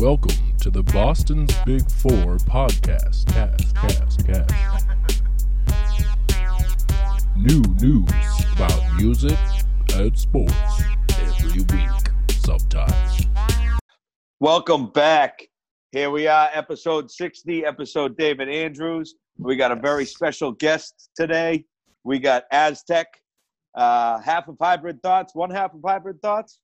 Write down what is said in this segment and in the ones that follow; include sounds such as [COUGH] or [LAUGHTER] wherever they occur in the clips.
Welcome to the Boston's Big Four podcast. Cast, cast, cast. New news about music and sports every week, sometimes. Welcome back. Here we are, episode 60, episode David Andrews. We got a very special guest today. We got Aztec, uh, half of Hybrid Thoughts, one half of Hybrid Thoughts,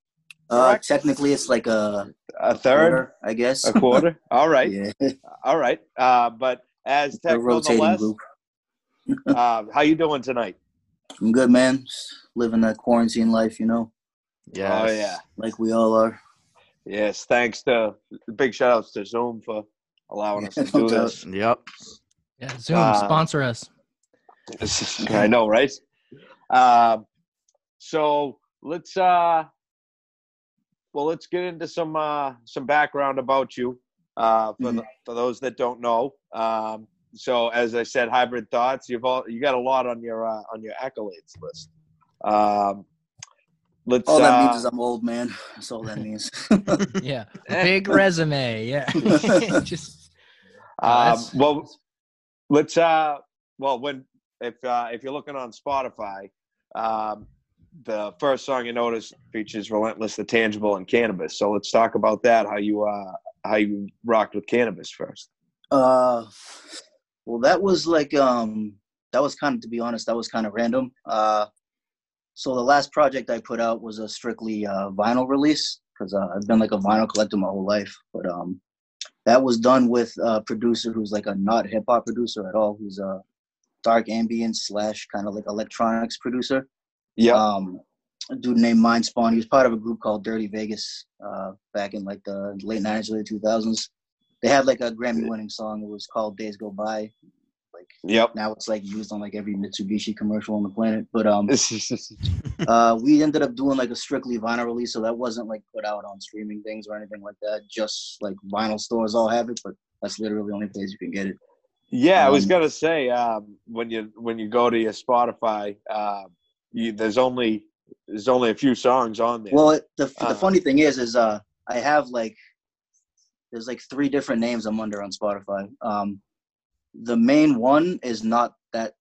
Uh, technically, it's like a a third, quarter, I guess. a quarter. [LAUGHS] All right, yeah, all right. Uh, but Aztec, a rotating nonetheless, group. [LAUGHS] uh, how you doing tonight? I'm good, man. Just living that quarantine life, you know, Yeah, Oh yeah, like we all are. yes. Thanks to big shout outs to Zoom for allowing us to [LAUGHS] No do doubt. this. Yep. Yeah, Zoom Uh, sponsor us. I know, right? Um, so let's uh, well, let's get into some uh, some background about you uh, for the, for those that don't know. Um, so as I said, hybrid thoughts. You've all you got a lot on your uh, on your accolades list. Um, let's. All that uh, means is I'm old, man. That's all that means. [LAUGHS] [LAUGHS] Yeah, big [LAUGHS] resume. Yeah, just Um, well, let's. Uh, well, when if uh, if you're looking on Spotify, um, the first song you notice features "Relentless," "The Tangible," and "Canibus." So let's talk about that. How you uh, how you rocked with Canibus first. uh, well, that was like um, that was kind of, to be honest, that was kind of random. Uh, so the last project I put out was a strictly uh, vinyl release because uh, I've been like a vinyl collector my whole life. But um, that was done with a producer who's like a not hip hop producer at all. Who's a dark ambient slash kind of like electronics producer. Yeah. Um, a dude named Mind Spawn. He was part of a group called Dirty Vegas uh, back in like the late '90s, early 2000s. They had like a Grammy-winning song. It was called "Days Go By." Like yep. now, it's like used on like every Mitsubishi commercial on the planet. But um, [LAUGHS] uh, we ended up doing like a strictly vinyl release, so that wasn't like put out on streaming things or anything like that. Just like vinyl stores all have it, but that's literally the only place you can get it. yeah, I was Um, gonna say um, when you when you go to your Spotify, uh, you, there's only there's only a few songs on there. Well, it, the Uh, the funny thing is, is uh, I have like there's like three different names I'm under on Spotify. Um, the main one is not that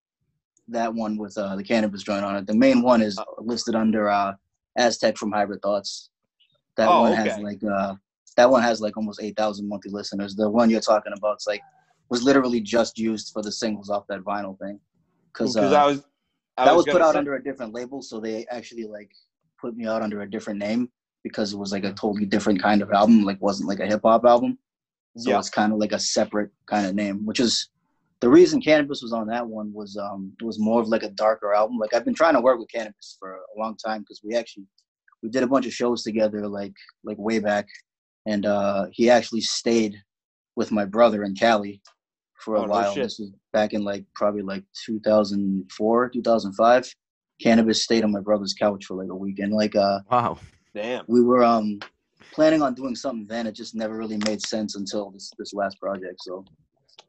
that one with uh, the Canibus joint on it. The main one is listed under uh, Aztec from Hybrid Thoughts. That Oh, one has like uh, that one has like almost eight thousand monthly listeners. The one you're talking about is like was literally just used for the singles off that vinyl thing. Because because uh, I was I that was, put out say- under a different label, so they actually like put me out under a different name because it was like a totally different kind of album, like wasn't like a hip hop album. So Yeah. it's kind of like a separate kind of name, which is the reason Canibus was on that one was um it was more of like a darker album. Like I've been trying to work with Canibus for a long time because we actually we did a bunch of shows together like like way back, and uh he actually stayed with my brother in Cali for a Oh, while. shit. This was back in like probably like 2004, 2005. Canibus stayed on my brother's couch for like a week, and like uh Wow. damn. we were um planning on doing something then. It just never really made sense until this this last project. So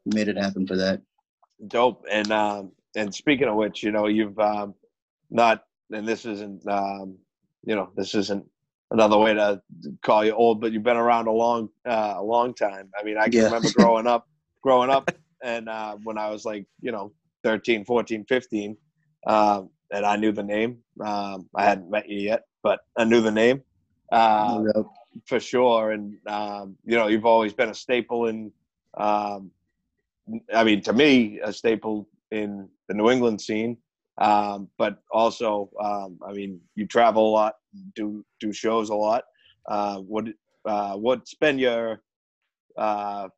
we made it happen for that. Dope. And um, and speaking of which, you know, you've um, not, and this isn't, um, you know, this isn't another way to call you old, but you've been around a long, uh, a long time. I mean, I can Yeah. remember growing up, growing up, and uh, when I was like, you know, 13, 14, 15, um, and I knew the name. Um, I hadn't met you yet, but I knew the name. Uh, No doubt. for sure. And um, you know, you've always been a staple in. Um, I mean, to me, a staple in the New England scene. Um, but also, um, I mean, you travel a lot, do do shows a lot. Uh, what uh, what's been your uh,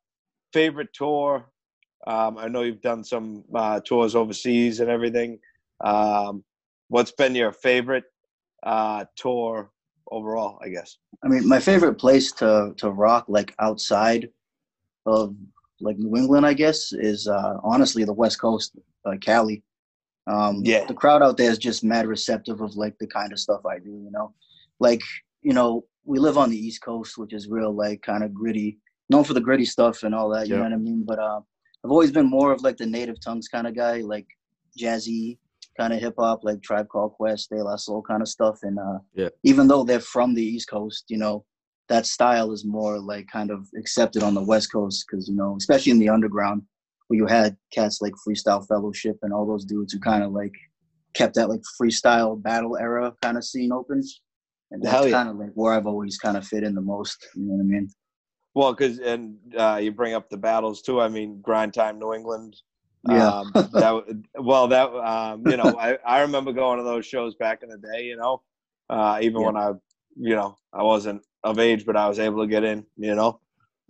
favorite tour? Um, I know you've done some uh, tours overseas and everything. Um, what's been your favorite uh, tour overall? I guess. I mean, my favorite place to to rock like outside of like New England, I guess, is uh, honestly the West Coast, uh, Cali. Um, Yeah. the crowd out there is just mad receptive of like the kind of stuff I do. You know, like you know, we live on the East Coast, which is real like kind of gritty, known for the gritty stuff and all that. You know what I mean? But uh, I've always been more of like the native tongues kind of guy, like jazzy kind of hip hop, like Tribe Called Quest, De La Soul kind of stuff. And uh, Yeah. even though they're from the East Coast, you know, that style is more like kind of accepted on the West Coast because you know, especially in the underground, where you had cats like Freestyle Fellowship and all those dudes who kind of like kept that like freestyle battle era kind of scene open. And that's yeah. kind of like where I've always kind of fit in the most. You know what I mean? Well, because and uh, you bring up the battles too. I mean, Grind Time New England. Yeah. Um, that well, that um, you know, I, I remember going to those shows back in the day. You know, uh, even Yeah. when I, you know, I wasn't of age, but I was able to get in. You know,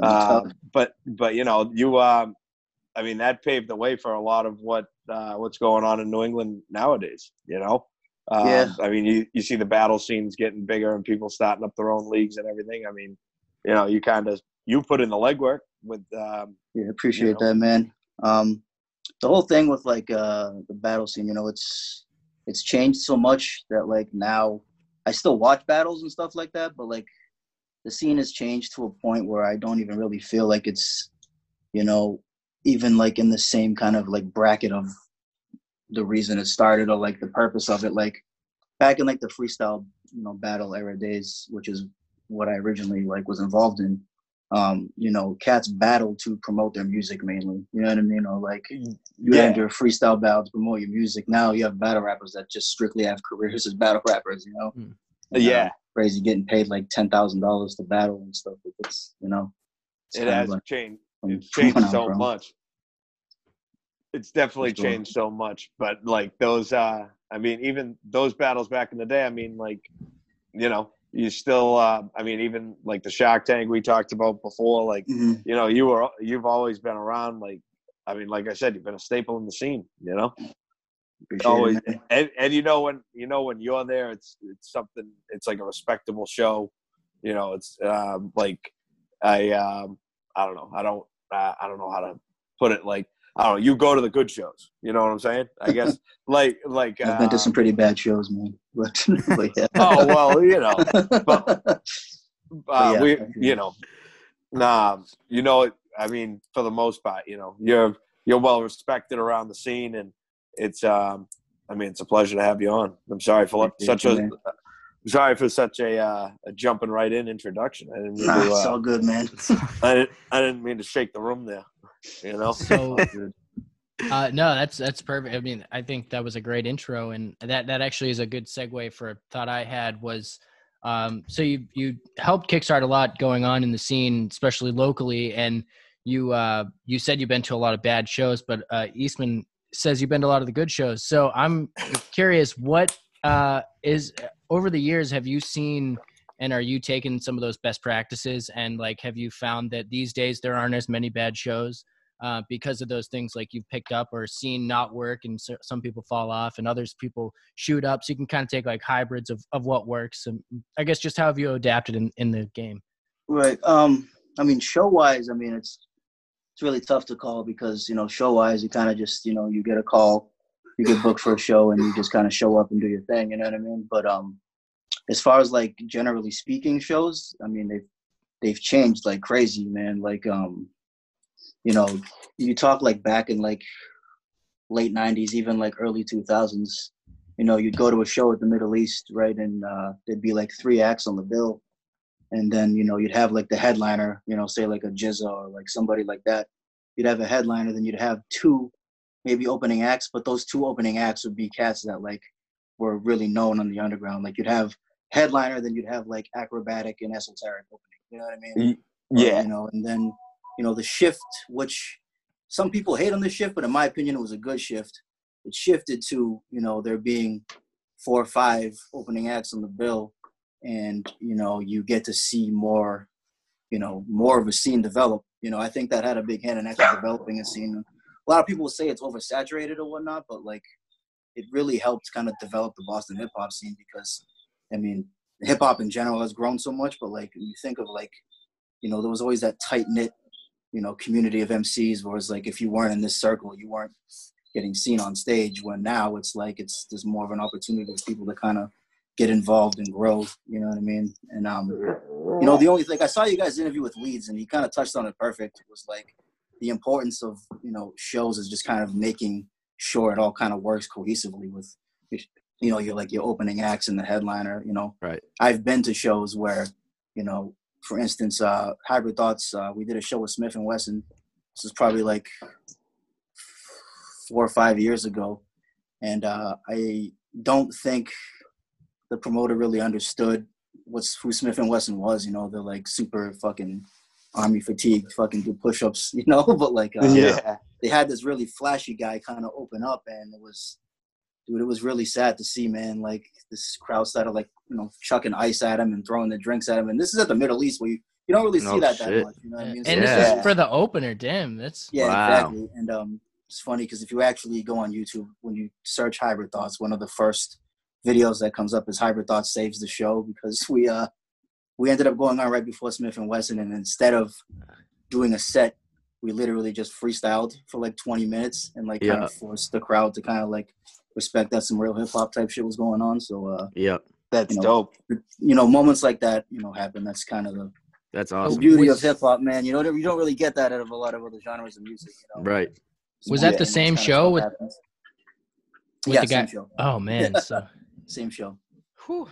uh, but but you know, you um, I mean, that paved the way for a lot of what uh, what's going on in New England nowadays. You know. Um, Yeah. I mean, you, you see the battle scenes getting bigger and people starting up their own leagues and everything. I mean, you know, you kind of you put in the legwork with um, Yeah, appreciate know. that, man. Um, the whole thing with like uh, the battle scene, you know, it's it's changed so much that like now I still watch battles and stuff like that, but like the scene has changed to a point where I don't even really feel like it's, you know, even like in the same kind of like bracket of the reason it started or like the purpose of it. Like back in like the freestyle, you know, battle era days, which is what I originally like was involved in um, you know, cats battle to promote their music mainly. You know what I mean? Or like you Yeah. had your freestyle battle to promote your music. Now you have battle rappers that just strictly have careers as battle rappers. You know? Uh, yeah, crazy getting paid like ten thousand dollars to battle and stuff. It's you know, it's it has like changed. It's [LAUGHS] changed so much. It's definitely changed so much. But like those, uh, I mean, even those battles back in the day. I mean, like, you know, you still. Uh, I mean, even like the Shark Tank we talked about before. Like, Mhm. you know, you were you've always been around. Like, I mean, like I said, you've been a staple in the scene. You know. Appreciate always and, and you know when you know when you're there it's it's something it's like a respectable show you know it's um like i um i don't know i don't uh, i don't know how to put it like i don't know you go to the good shows you know what i'm saying i guess [LAUGHS] like like I've been to uh, some pretty bad shows, man. [LAUGHS] But, but yeah. [LAUGHS] oh well you know but uh, yeah, we you know nah you know i mean for the most part you know you're you're well respected around the scene and it's um i mean it's a pleasure to have you on i'm sorry for Appreciate such you, a man. Sorry for such a uh, a jumping right in introduction i didn't mean Nah, to it's uh, all good, man. I, didn't, I didn't mean to shake the room there you know So [LAUGHS] Uh, no, that's that's perfect. I mean, I think that was a great intro, and that that actually is a good segue for a thought I had was. Um, so you you helped kickstart a lot going on in the scene, especially locally, and you uh, you said you've been to a lot of bad shows, but uh, Eastman says you've been to a lot of the good shows. So I'm curious, what uh, is over the years have you seen, and are you taking some of those best practices, and like have you found that these days there aren't as many bad shows? uh, because of those things like you've picked up or seen not work and so, some people fall off and others people shoot up so you can kind of take like hybrids of, of what works and i guess just how have you adapted in, in the game Right. Um. I mean, show wise, I mean, it's it's really tough to call because you know, show wise, you kind of just you know, you get a call, you get booked for a show, and you just kind of show up and do your thing. You know what I mean? But um, as far as like generally speaking, shows, I mean, they've they've changed like crazy, man. Like um, you know, you talk like back in like late '90s, even like early 2000s. You know, you'd go to a show at the Middle East, right, and uh, there'd be like three acts on the bill and then you know you'd have like the headliner, you know, say like a GZA or like somebody like that. You'd have a headliner, then you'd have two maybe opening acts, but those two opening acts would be cats that like were really known on the underground. Like you'd have headliner, then you'd have like Akrobatik and Esoteric opening. You know what I mean? Or, yeah you know, and then you know the shift, which some people hate on the shift, but in my opinion, it was a good shift. It shifted to you know there being four or five opening acts on the bill, and you know you get to see more, you know, more of a scene develop. You know, I think that had a big hand in actually developing a scene. A lot of people say it's oversaturated or whatnot, but like it really helped kind of develop the Boston hip hop scene because I mean hip hop in general has grown so much, but like you think of like you know there was always that tight knit you know community of MCs where it's like if you weren't in this circle you weren't getting seen on stage when now it's like it's there's more of an opportunity for people to kind of get involved and grow you know what i mean? And um you know the only thing i saw you guys interview with leeds and he kind of touched on it perfect. Was like the importance of you know shows is just kind of making sure it all kind of works cohesively with you know you're like your opening acts and the headliner you know Right. i've been to shows where you know for instance, uh, Hybrid Thoughts, uh, we did a show with Smif-N-Wessun. This is probably like four or five years ago, and uh, I don't think the promoter really understood what's who Smif-N-Wessun was. You know, they're like super fucking army fatigue, fucking do push-ups. [LAUGHS] You know, but like uh, yeah. They had this really flashy guy kind of open up, and it was, dude, it was really sad to see, man. Like this crowd started like you know chucking ice at him and throwing the drinks at him, and this is at the Middle East where you, you don't really see No that that much. You know what I and mean? this So- Yeah. is for the opener. Damn, that's yeah, Wow. exactly. And um, it's funny because if you actually go on YouTube, when you search Hybrid Thoughts, one of the first videos that comes up is Hybrid Thoughts saves the show because we uh we ended up going on right before Smif-N-Wessun, and instead of doing a set, we literally just freestyled for like 20 minutes and like kind of forced the crowd to kind of like respect that some real hip hop type shit was going on. So uh, Yep. That's You know, dope. you know, moments like that, you know, happen. That's kind of the, That's the awesome. beauty Was- of hip hop, man. You know, you don't really get that out of a lot of other genres of music. You know? Right. Was Yeah, that the same show with- happens. with yeah, the guy. Same show. Oh man, so [LAUGHS] Same show. whew.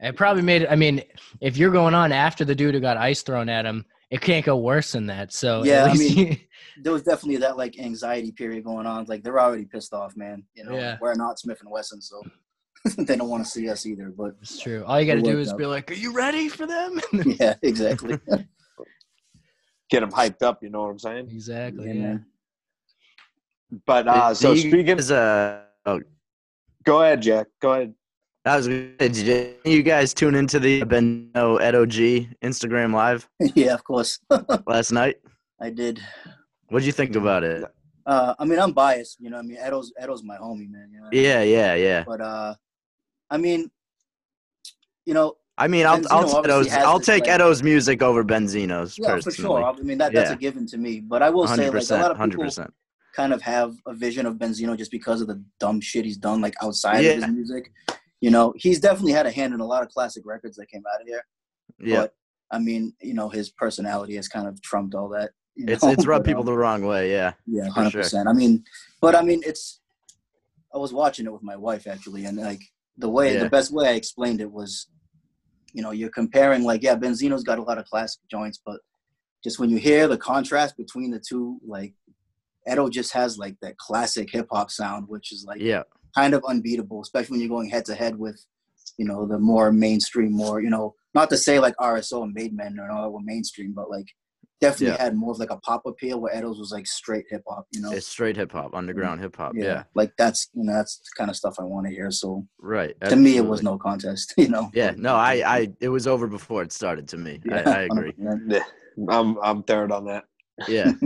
it probably made it. I mean, if you're going on after the dude who got ice thrown at him, it can't go worse than that. So at Yeah, I mean- you- [LAUGHS] There was definitely that like anxiety period going on. Like they're already pissed off, man. You know, Yeah. we're not Smif-N-Wessun, so [LAUGHS] they don't want to see us either. But it's true. All you got to do is out. be like, "Are you ready for them?" [LAUGHS] yeah, exactly. Get them hyped up. You know what I'm saying? exactly. Yeah, Yeah. But uh, so you speaking, guys, uh, oh, go ahead, Jack. Go ahead. I was say, did you guys tune into the Benno Edo G Instagram live [LAUGHS] yeah, of course. [LAUGHS] last night? I did. What'd you think about it? Uh, I mean, I'm biased. You know, I mean, Edo's Edo's my homie, man. You know? Yeah, yeah, yeah. But uh, I mean, you know, I mean, I'll Benzino I'll, take Edo's, I'll this, take like- Edo's music over Benzino's yeah, for sure. I mean, that that's Yeah. a given to me. But I will say, like a lot of people hundred people percent. kind of have a vision of Benzino just because of the dumb shit he's done, like outside of his music. You know, he's definitely had a hand in a lot of classic records that came out of here. Yeah, But I mean, you know, his personality has kind of trumped all that. you it's know? it's rubbed But, [LAUGHS] people um, the wrong way. Yeah, yeah, hundred sure. percent. I mean, but I mean, it's. I was watching it with my wife actually, and like the way Yeah. the best way I explained it was, you know, you're comparing like yeah, Benzino's got a lot of classic joints, but just when you hear the contrast between the two, like Edo just has like that classic hip hop sound, which is like yeah, kind of unbeatable, especially when you're going head to head with, you know, the more mainstream, more you know, not to say like RSO and Made Men and all that were mainstream, but like definitely had more of like a pop appeal where Edo's was like straight hip hop, you know. it's straight hip hop, underground hip hop. Yeah. like that's you know that's the kind of stuff I want to hear. So right. to me, it was no contest, [LAUGHS] you know. Yeah, no, I, I, it was over before it started. To me, I, I agree. 100%. I'm I'm third on that. Yeah. [LAUGHS]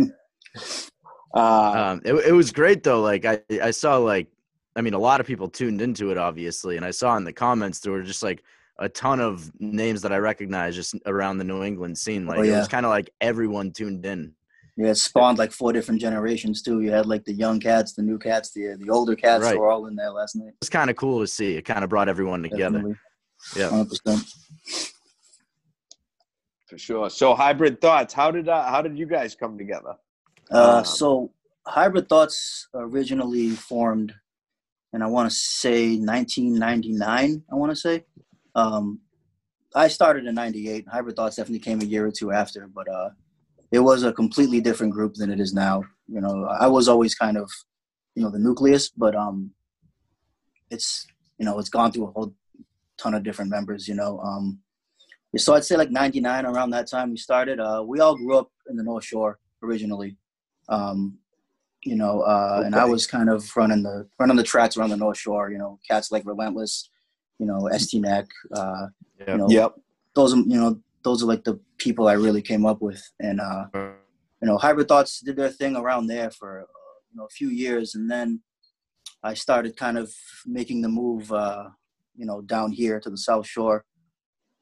Uh, um it, it was great though like i i saw like i mean a lot of people tuned into it obviously and i saw in the comments there were just like a ton of names that i recognize just around the new england scene like it Oh, yeah. was kind of like everyone tuned in Yeah, it spawned like four different generations too. You had like the young cats, the new cats, the the older cats Right. were all in there last night. it's kind of cool to see it kind of brought everyone together Definitely. yeah 100%. for sure. So hybrid thoughts. How did uh, how did you guys come together? Uh, Um, so Hybrid Thoughts originally formed, and I want to say 1999. I want to say. Um, I started in '98. Hybrid Thoughts definitely came a year or two after, but uh, it was a completely different group than it is now. You know, I was always kind of, you know, the nucleus, but um, it's you know it's gone through a whole ton of different members. You know, um, so I'd say like '99 around that time we started. Uh, we all grew up in the North Shore originally. Um, you know, uh, and I was kind of running the running the tracks around the North Shore. You know, cats like Relentless, you know, ST Neck, uh, yeah. you know, Yep. those are you know those are like the people I really came up with, and uh, you know, Hybrid Thoughts did their thing around there for uh, you know a few years, and then I started kind of making the move, uh, you know, down here to the South Shore,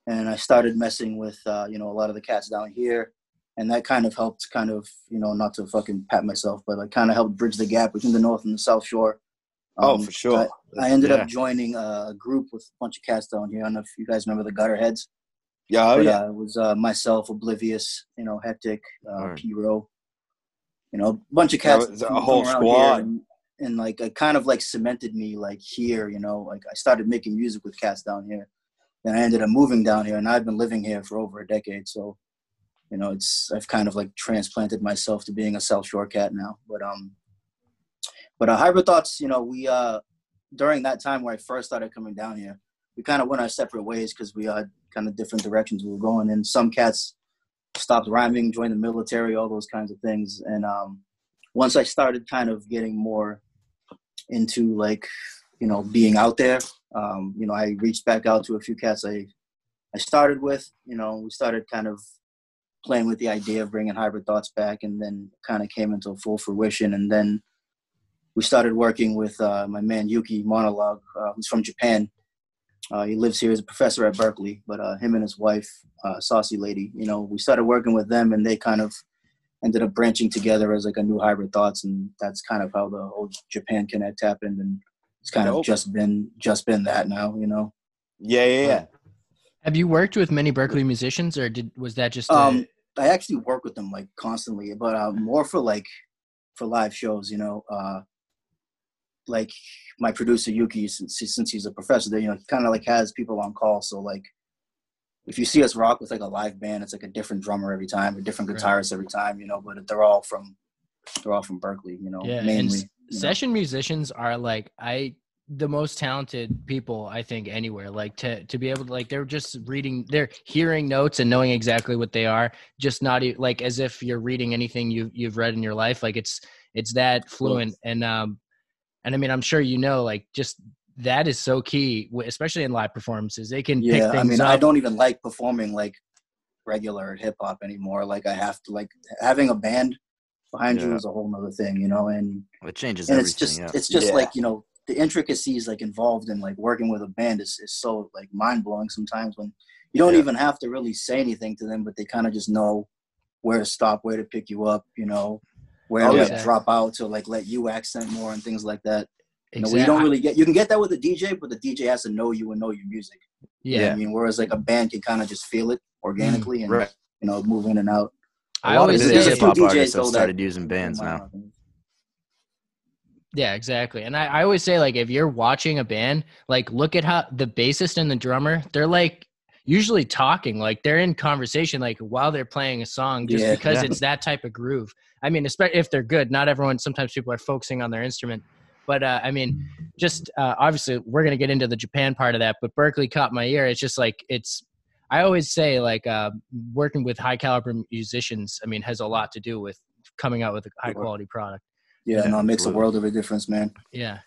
and I started messing with uh, you know a lot of the cats down here, and that kind of helped, kind of you know, not to fucking pat myself, but like kind of helped bridge the gap between the North and the South Shore. Oh, Um, for sure. I, I ended Yeah. up joining a group with a bunch of cats down here. I don't know if you guys remember the Gutterheads. Yeah. Oh But, yeah. uh, it was uh, myself, Oblivious, you know, Hectic, uh, Alright. P-Row, you know, a bunch of cats. was a whole squad. And, and like, it kind of like cemented me like here, you know, like I started making music with cats down here. then I ended up moving down here, and I've been living here for over a decade. So, you know, it's I've kind of like transplanted myself to being a South Shore cat now. But um, but uh, hybrid thoughts, you know, we uh during that time where I first started coming down here, we kind of went our separate ways because we had kind of different directions we were going. And some cats stopped rhyming, joined the military, all those kinds of things. And um, once I started kind of getting more into like, you know, being out there, um, you know, I reached back out to a few cats I I started with. You know, we started kind of playing with the idea of bringing hybrid thoughts back, and then kind of came into full fruition. And then we started working with uh, my man Yuki Monologue, uh, who's from Japan. Uh, he lives here as a professor at Berklee, but uh, him and his wife, uh, Saucy Lady, you know, we started working with them, and they kind of ended up branching together as like a new hybrid thoughts, and that's kind of how the whole Japan Connect happened, and it's kind of just been just been that now, you know. Yeah, yeah, yeah. Have you worked with many Berklee musicians, or did was that just? A, Um, I actually work with them like constantly, but uh, more for like for live shows, you know. Uh, like my producer Yuki, since since he's a professor, there, you know, he kind of like has people on call. So like, if you see us rock with like a live band, it's like a different drummer every time, a different guitarist every time, you know. But they're all from they're all from Berklee, you know, yeah, and mainly. s- you know. session musicians are like I the most talented people I think anywhere. Like to to be able to like they're just reading, they're hearing notes and knowing exactly what they are, just not e- like as if you're reading anything you you've read in your life. Like it's it's that fluent and um and I mean I'm sure you know like just that is so key, especially in live performances. They can pick Yeah, things I mean, up. I don't even like performing like regular hip hop anymore. Like I have to like having a band behind you Yeah. is a whole nother thing, you know, and It changes and everything. it's just yeah. it's just Yeah. like you know the intricacies like involved in like working with a band is, is so like mind blowing sometimes when you don't Yeah. even have to really say anything to them, but they kind of just know where to stop, where to pick you up, you know, where Oh, to yeah. drop out to like let you accent more and things like that. Exactly. You know, we don't really get you can get that with a DJ, but the DJ has to know you and know your music. You know yeah. I mean, whereas like a band can kind of just feel it organically mm, and right. you know move in and out. A I always there's a hip few hop DJs though that- started using bands now. Yeah, exactly. And I, I always say like if you're watching a band, like look at how the bassist and the drummer, they're like usually talking, like they're in conversation like while they're playing a song just Yeah. because Yeah. it's that type of groove. I mean, especially if they're good. Not everyone sometimes people are focusing on their instrument. But uh, I mean, just uh, obviously we're gonna get into the Japan part of that, but Berklee caught my ear. It's just like it's I always say like uh, working with high caliber musicians, I mean, has a lot to do with coming out with a high quality product. Yeah, Yeah, no, it makes a world of a difference, man. Yeah.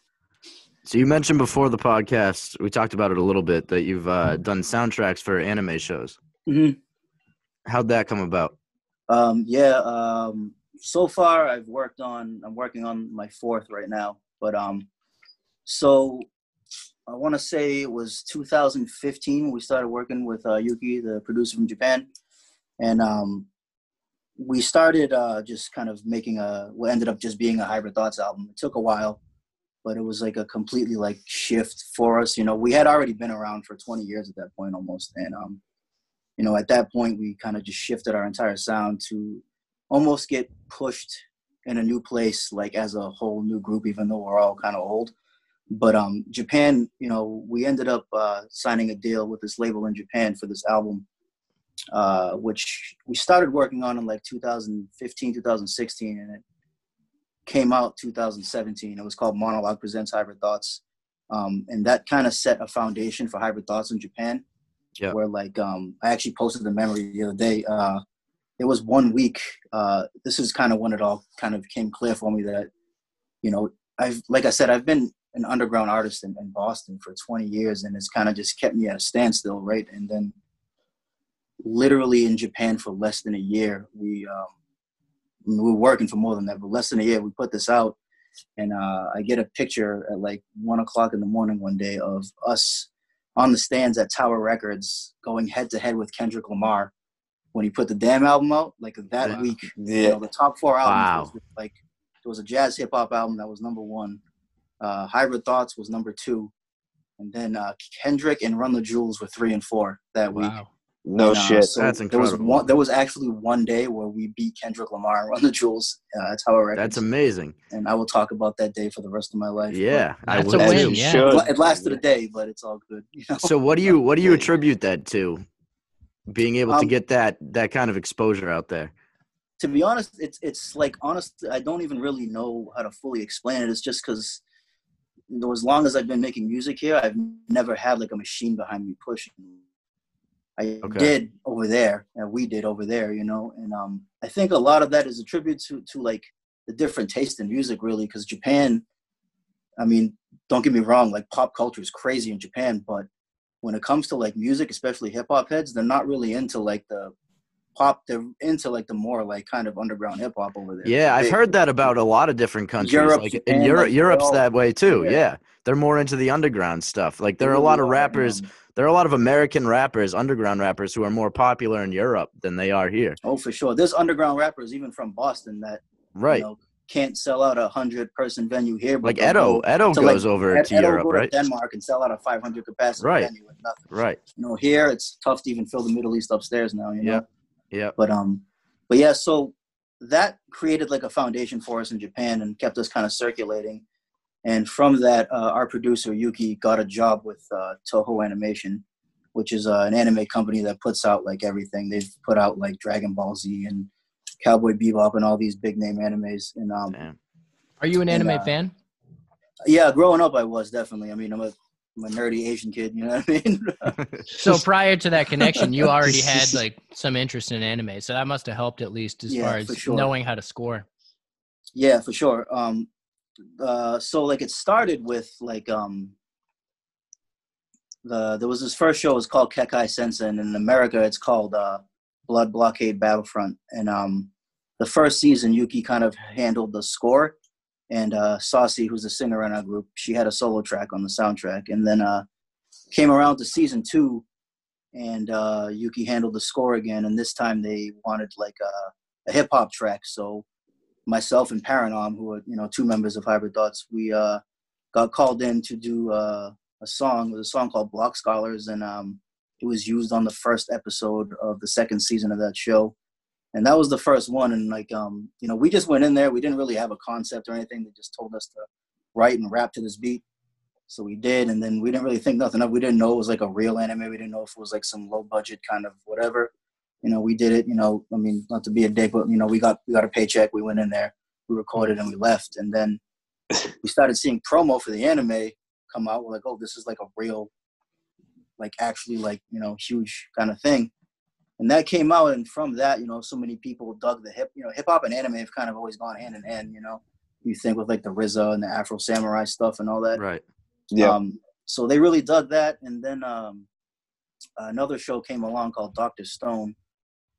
So you mentioned before the podcast, we talked about it a little bit that you've uh, done soundtracks for anime shows. hmm How'd that come about? Um, yeah. Um, so far, I've worked on. I'm working on my fourth right now. But um, so I want to say it was 2015 when we started working with uh, Yuki, the producer from Japan, and um, we started uh, just kind of making a. What ended up just being a hybrid thoughts album. It took a while, but it was like a completely like shift for us. You know, we had already been around for 20 years at that point almost, and um, you know, at that point we kind of just shifted our entire sound to almost get pushed in a new place, like as a whole new group, even though we're all kind of old. But um, Japan, you know, we ended up uh, signing a deal with this label in Japan for this album, uh, which we started working on in like 2015, 2016, and it came out 2017. It was called Monologue Presents Hybrid Thoughts, um, and that kind of set a foundation for Hybrid Thoughts in Japan. Yeah. Where like um, I actually posted the memory the other day. Uh, it was one week. Uh, this is kind of when it all kind of came clear for me that, you know, I've like I said, I've been an underground artist in, in Boston for 20 years, and it's kind of just kept me at a standstill, right? And then, literally in Japan for less than a year, we um, we were working for more than that, but less than a year, we put this out, and uh, I get a picture at like one o'clock in the morning one day of us on the stands at Tower Records going head to head with Kendrick Lamar when he put the Damn album out. Like that Wow. week, you Yeah. know, the top four albums Wow. was like there was a jazz hip hop album that was number one. Uh, Hybrid Thoughts was number two, and then uh, Kendrick and Run the Jewels were three and four that week. Wow. No uh, shit. so That's There was one. There was actually one day where we beat Kendrick Lamar on the Jewels. Uh, that's how I. That's amazing. and I will talk about that day for the rest of my life. Yeah, I That's would win, yeah. it lasted a day, but it's all good. You know? So what do you what do you attribute that to? Being able to Um, get that that kind of exposure out there. to be honest, it's it's like honestly, I don't even really know how to fully explain it. It's just because you know, as long as I've been making music here, I've never had like a machine behind me pushing. I Okay. did over there, and we did over there, you know. And um, I think a lot of that is attributed to to like the different taste in music, really, because Japan. I mean, don't get me wrong, like pop culture is crazy in Japan, but when it comes to like music, especially hip hop heads, they're not really into like the pop. Into like the more like kind of underground hip hop over there. Yeah, I've heard that about a lot of different countries. Europe, like in Japan, Europe, like, Europe's all- that way too. yeah. Yeah. they're more into the underground stuff. Like there are a lot of rappers. There are a lot of American rappers, underground rappers, who are more popular in Europe than they are here. Oh, for sure. There's underground rappers even from Boston that Right. you know, can't sell out a hundred person venue here. But like Edo, Edo to, like, goes over to Edo Europe, go to right? Denmark and sell out a 500 capacity Right. venue with nothing. Right. You know, here it's tough to even fill the Middle East upstairs now. You know. Yep. Yep. But um, but yeah, so that created like a foundation for us in Japan and kept us kind of circulating. And from that, uh, our producer Yuki got a job with uh, Toho Animation, which is uh, an anime company that puts out like everything. They've put out like Dragon Ball Z and Cowboy Bebop and all these big name animes. And um, Damn. Are you an And, anime uh, fan? yeah, growing up, I was definitely. I mean, I'm a, I'm a nerdy Asian kid. You know what I mean? [LAUGHS] So prior to that connection, you already had [LAUGHS] like some interest in anime, so that must have helped at least as Yeah, far as sure. knowing how to score. Yeah, for sure. Um, uh, so like it started with like um, the there was this first show. It was called Kekkai Sensen, and in America it's called uh, Blood Blockade Battlefront. And um, the first season, Yuki kind of handled the score, and uh, Saucy, who's a singer in our group, she had a solo track on the soundtrack. And then uh, came around to season two, and uh, Yuki handled the score again. And this time they wanted like a, a hip hop track, so myself and Paranom, who are you know two members of Hybrid Thoughts, we uh, got called in to do uh, a song. It was a song called Block Scholars, and um, it was used on the first episode of the second season of that show. And that was the first one. And like um, you know, we just went in there. We didn't really have a concept or anything. They just told us to write and rap to this beat. So we did, and then we didn't really think nothing of. it. We didn't know it was like a real anime. We didn't know if it was like some low budget kind of whatever you know, we did it. You know, I mean, not to be a dick, but you know, we got we got a paycheck. We went in there, we recorded, and we left. And then [LAUGHS] we started seeing promo for the anime come out. We're like, oh, this is like a real, like actually like you know, huge kind of thing. And that came out, and from that, you know, so many people dug the hip. You know, hip hop and anime have kind of always gone hand in hand. You know, you think with like the RZA and the Afro Samurai stuff and all that. Right. Yeah. Um, so they really dug that, and then um, another show came along called Doctor Stone,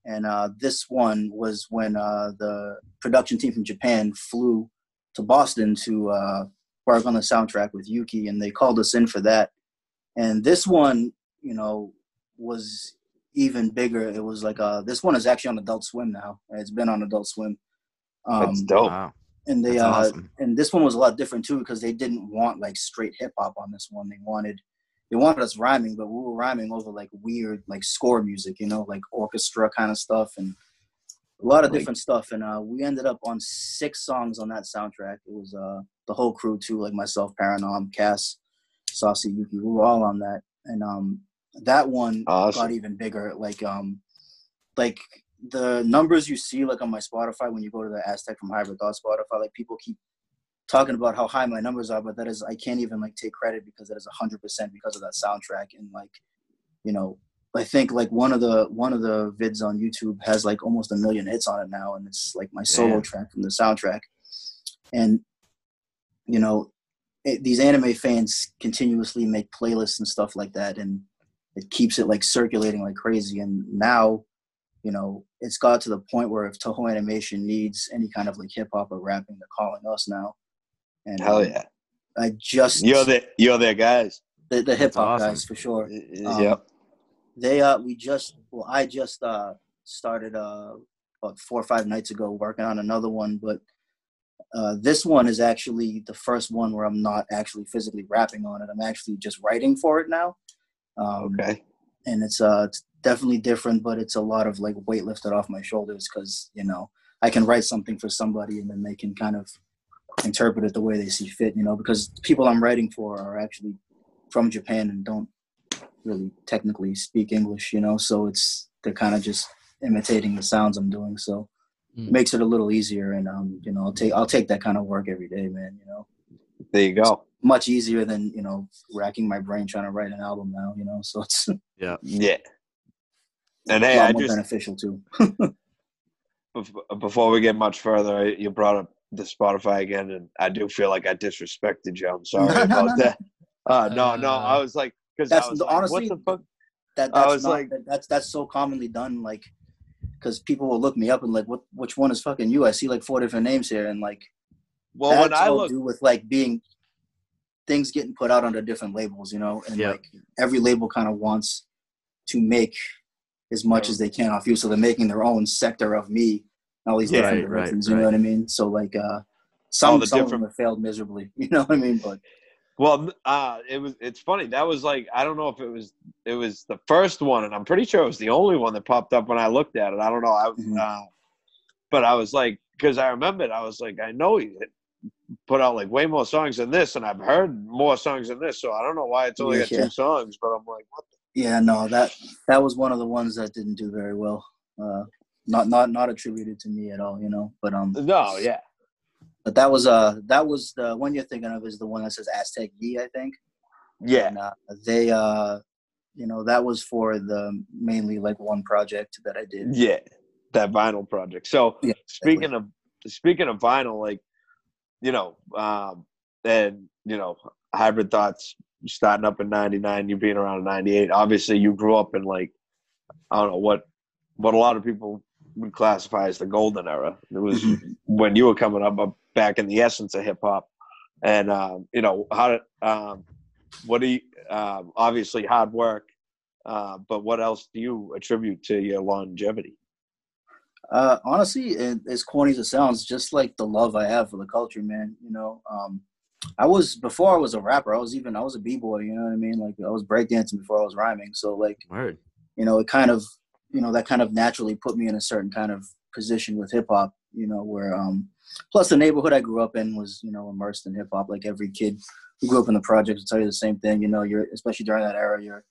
and uh, this one was when uh, the production team from Japan flew to Boston to uh, work on the soundtrack with Yuki, and they called us in for that. And this one, you know, was even bigger. It was like uh, this one is actually on Adult Swim now. It's been on Adult Swim. Um, That's dope. Wow. and they That's uh awesome. and this one was a lot different too because they didn't want like straight hip hop on this one. They wanted they wanted us rhyming, but we were rhyming over like weird like score music, you know, like orchestra kind of stuff and a lot of Like- different stuff. And uh we ended up on six songs on that soundtrack. It was uh the whole crew too, like myself, Paranom, Cass, Saucy, Yuki, we were all on that. And um that one Awesome. got even bigger. Like um like the numbers you see like on my Spotify when you go to the Aztec from Hybrid Thought Spotify, like people keep talking about how high my numbers are, but that is I can't even like take credit because that is hundred percent because of that soundtrack and like you know I think like one of the one of the vids on YouTube has like almost a million hits on it now, and it's like my solo track from the soundtrack. And you know, it, these anime fans continuously make playlists and stuff like that, and it keeps it like circulating like crazy. And now, you know, it's got to the point where if Toho Animation needs any kind of like hip hop or rapping, they're calling us now. And Hell um, yeah. I just You're the you're their guys. the, the hip hop awesome. guys for sure. Um, yep. They uh we just well I just uh started uh about four or five nights ago working on another one, but uh this one is actually the first one where I'm not actually physically rapping on it. I'm actually just writing for it now. Um Okay. and it's uh it's definitely different, but it's a lot of like weight lifted off my shoulders because you know I can write something for somebody and then they can kind of interpret it the way they see fit. You know, because the people I'm writing for are actually from Japan and don't really technically speak English. You know, so it's they're kind of just imitating the sounds I'm doing. So Mm. it makes it a little easier, and um, you know, I'll take I'll take that kind of work every day, man. You know, There you go. much easier than you know racking my brain trying to write an album now. You know, so it's [LAUGHS] Yeah. yeah. And hey, I more just beneficial too. [LAUGHS] before we get much further, you brought up the Spotify again, and I do feel like I disrespected you. I'm sorry No, no, about no, no. that. Uh, no, no, Uh, I was like, because I That's was the- like, honestly, what the fuck? that I was not, like- that- that's that's so commonly done like because people will look me up and like what which one is fucking you i see like four different names here and like Well, when I look, do with like being things getting put out under different labels you know and Yeah. like every label kind of wants to make as much as they can off you so they're making their own sector of me all these Yeah, different right, right, directions you know what i mean so like uh some, the some of them have failed miserably [LAUGHS] you know what i mean but well, uh, it was. It's funny. That was like, I don't know if it was. It was the first one, and I'm pretty sure it was the only one that popped up when I looked at it. I don't know. I, Mhm. uh, but I was like, because I remembered, I was like, I know he put out like way more songs than this, and I've heard more songs than this. So I don't know why it's only got Yeah. two songs, but I'm like, what? yeah no that that was one of the ones that didn't do very well uh not not not attributed to me at all you know but um No, yeah. but that was uh that was the one you're thinking of is the one that says aztec Yi, i think Yeah. and uh, they uh you know that was for the mainly like one project that i did Yeah, that vinyl project. So Yeah, speaking of speaking of vinyl, like you know, um, and you know, hybrid thoughts starting up in '99, you being around in '98. Obviously, you grew up in like I don't know what what a lot of people would classify as the golden era. It was Mhm. when you were coming up, up back in the essence of hip hop, and um, you know how did um, what do you um, obviously hard work. Uh, but what else do you attribute to your longevity? Uh, honestly, it, as corny as it sounds, just like the love I have for the culture, man. You know, um, I was before I was a rapper. I was even I was a b boy. You know what I mean? Like I was breakdancing before I was rhyming. So like Word. you know, it kind of you know that kind of naturally put me in a certain kind of position with hip hop. You know, where um, plus the neighborhood I grew up in was you know immersed in hip hop. Like every kid who grew up in the projects will tell you the same thing. You know, you're especially during that era, you're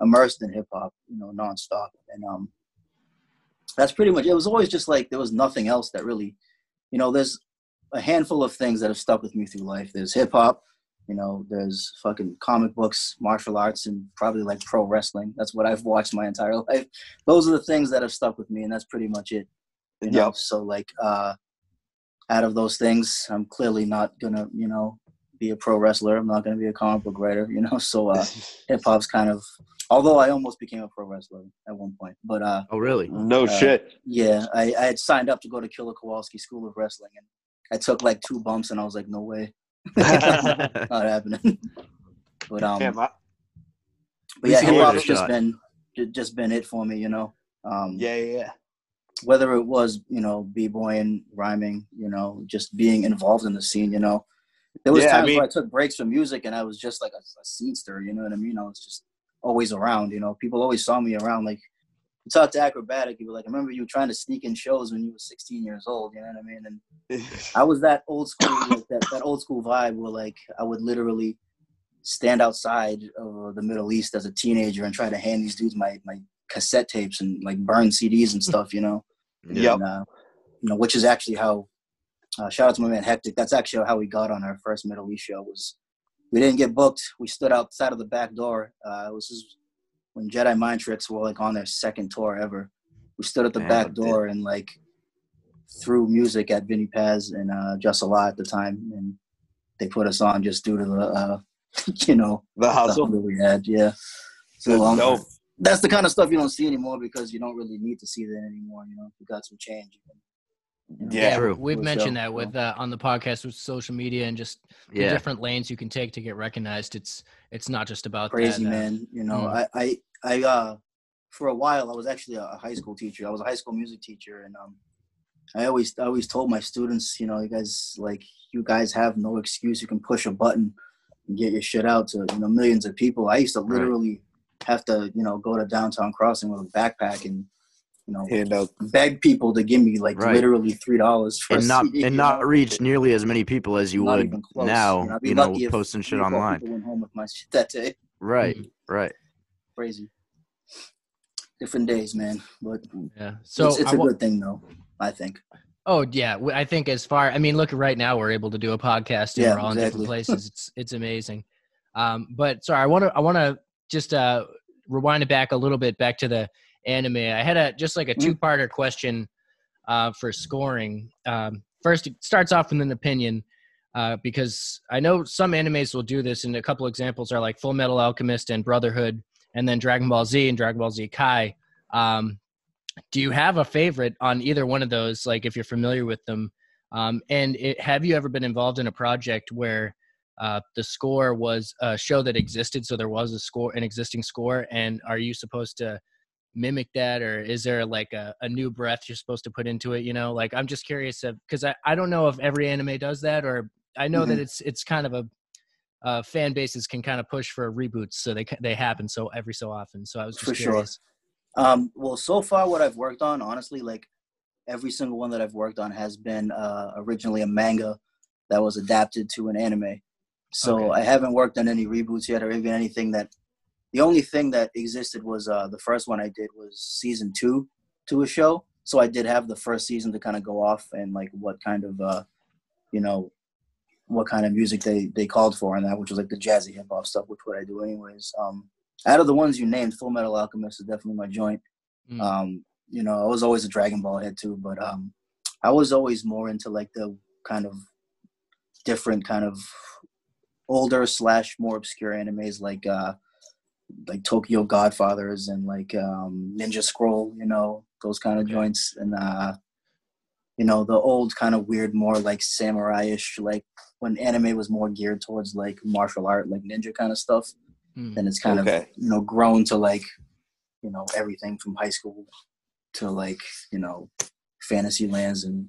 immersed in hip hop. You know, nonstop and um that's pretty much it was always just like there was nothing else that really you know there's a handful of things that have stuck with me through life. There's hip hop you know there's fucking comic books martial arts and probably like pro wrestling. That's what i've watched my entire [LAUGHS] life. Those are the things that have stuck with me and that's pretty much it you know? Yep. so like uh out of those things i'm clearly not gonna you know be a pro wrestler i'm not gonna be a comic book writer you know [LAUGHS] so uh [LAUGHS] hip hop's kind of although i almost became a pro wrestler at one point but uh Oh, really? no uh, shit. yeah, I, I had signed up to go to Killer Kowalski School of Wrestling, and I took like two bumps, and I was like, no way, [LAUGHS] not happening. but um, Damn, I, but yeah, hip gave it hop's just shot. been just been it for me, you know. Um, yeah, yeah, yeah. whether it was you know b-boying, rhyming, you know, just being involved in the scene, you know. There was Yeah, I times mean- where I took breaks from music, and I was just like a, a scenester, you know what I mean? I was just always around, you know. People always saw me around, like. You talk to Akrobatik, you were like, I remember you were trying to sneak in shows when you were 16 years old, you know what I mean? And [LAUGHS] I was that old school, like that, that old school vibe where like I would literally stand outside of the Middle East as a teenager and try to hand these dudes my my cassette tapes and like burn CDs and [LAUGHS] stuff, you know. Yep. And, uh, you know, which is actually how. Uh, shout out to my man Hectic. That's actually how we got on our first Middle East show. Was we didn't get booked. We stood outside of the back door. Uh, it was just when Jedi Mind Tricks were like on their second tour ever. We stood at the Damn, back door and like threw music at Vinnie Paz and uh, Jus Allah at the time, and they put us on just due to the uh, [LAUGHS] you know the hustle. hunger we had. Yeah. So That's um, that's the kind of stuff you don't see anymore because you don't really need to see that anymore. You know, you got some change. You can, you know, Yeah. We've mentioned show, that with uh, on the podcast with social media and just the different lanes you can take to get recognized. It's it's not just about crazy that, uh, man. You know, mm. I I I uh for a while I was actually a high school teacher. I was a high school music teacher, and um, I always I always told my students, you know, you guys like you guys have no excuse. You can push a button and get your shit out to you know millions of people. I used to Right. literally have to you know go to downtown crossing with a backpack and you know hand out. beg people to give me like Right. literally three dollars for and a not CD, and not know? reach nearly as many people as you Not would now. I'd You know, posting shit three or four online. Went home with my shit that day. Right, Mhm. right. Crazy. Different days, man. But Yeah. So it's, it's I a wa- good thing, though. I think. Oh yeah, I think as far I mean, look right now we're able to do a podcast and Yeah, we're all in different exactly. [LAUGHS] places. It's it's amazing. Um, but sorry, I want to I want to just uh, rewind it back a little bit back to the anime. I had a just like a Mhm. two parter question uh, for scoring. Um, first, it starts off with an opinion uh, because I know some animes will do this, and a couple examples are like Full Metal Alchemist and Brotherhood, and then Dragon Ball Z and Dragon Ball Z Kai. Um, do you have a favorite on either one of those like if you're familiar with them um, and it, have you ever been involved in a project where uh, the score was a show that existed so there was a score an existing score and are you supposed to mimic that or is there like a, a new breath you're supposed to put into it you know like i'm just curious because I, I don't know if every anime does that or i know that it's it's kind of a uh, fan bases can kind of push for reboots so they they happen so every so often so i was just For sure. curious Um, well, so far, what I've worked on, honestly, like every single one that I've worked on has been uh, originally a manga that was adapted to an anime. So Okay. I haven't worked on any reboots yet, or even anything that. The only thing that existed was uh, the first one I did was season two to a show. So I did have the first season to kind of go off and like what kind of, uh, you know, what kind of music they they called for and that, which was like the jazzy hip hop stuff, which what I do anyways. Um, out of the ones you named, Full Metal Alchemist is definitely my joint. Mm. Um, you know, I was always a Dragon Ball head too, but um, I was always more into like the kind of different kind of older slash more obscure animes like uh like Tokyo Godfathers and like um Ninja Scroll, you know, those kind of Okay. joints and uh you know, the old kind of weird more like samurai-ish like when anime was more geared towards like martial art like ninja kind of stuff Mm. then it's kind of you know grown to like you know everything from high school to like you know fantasy lands and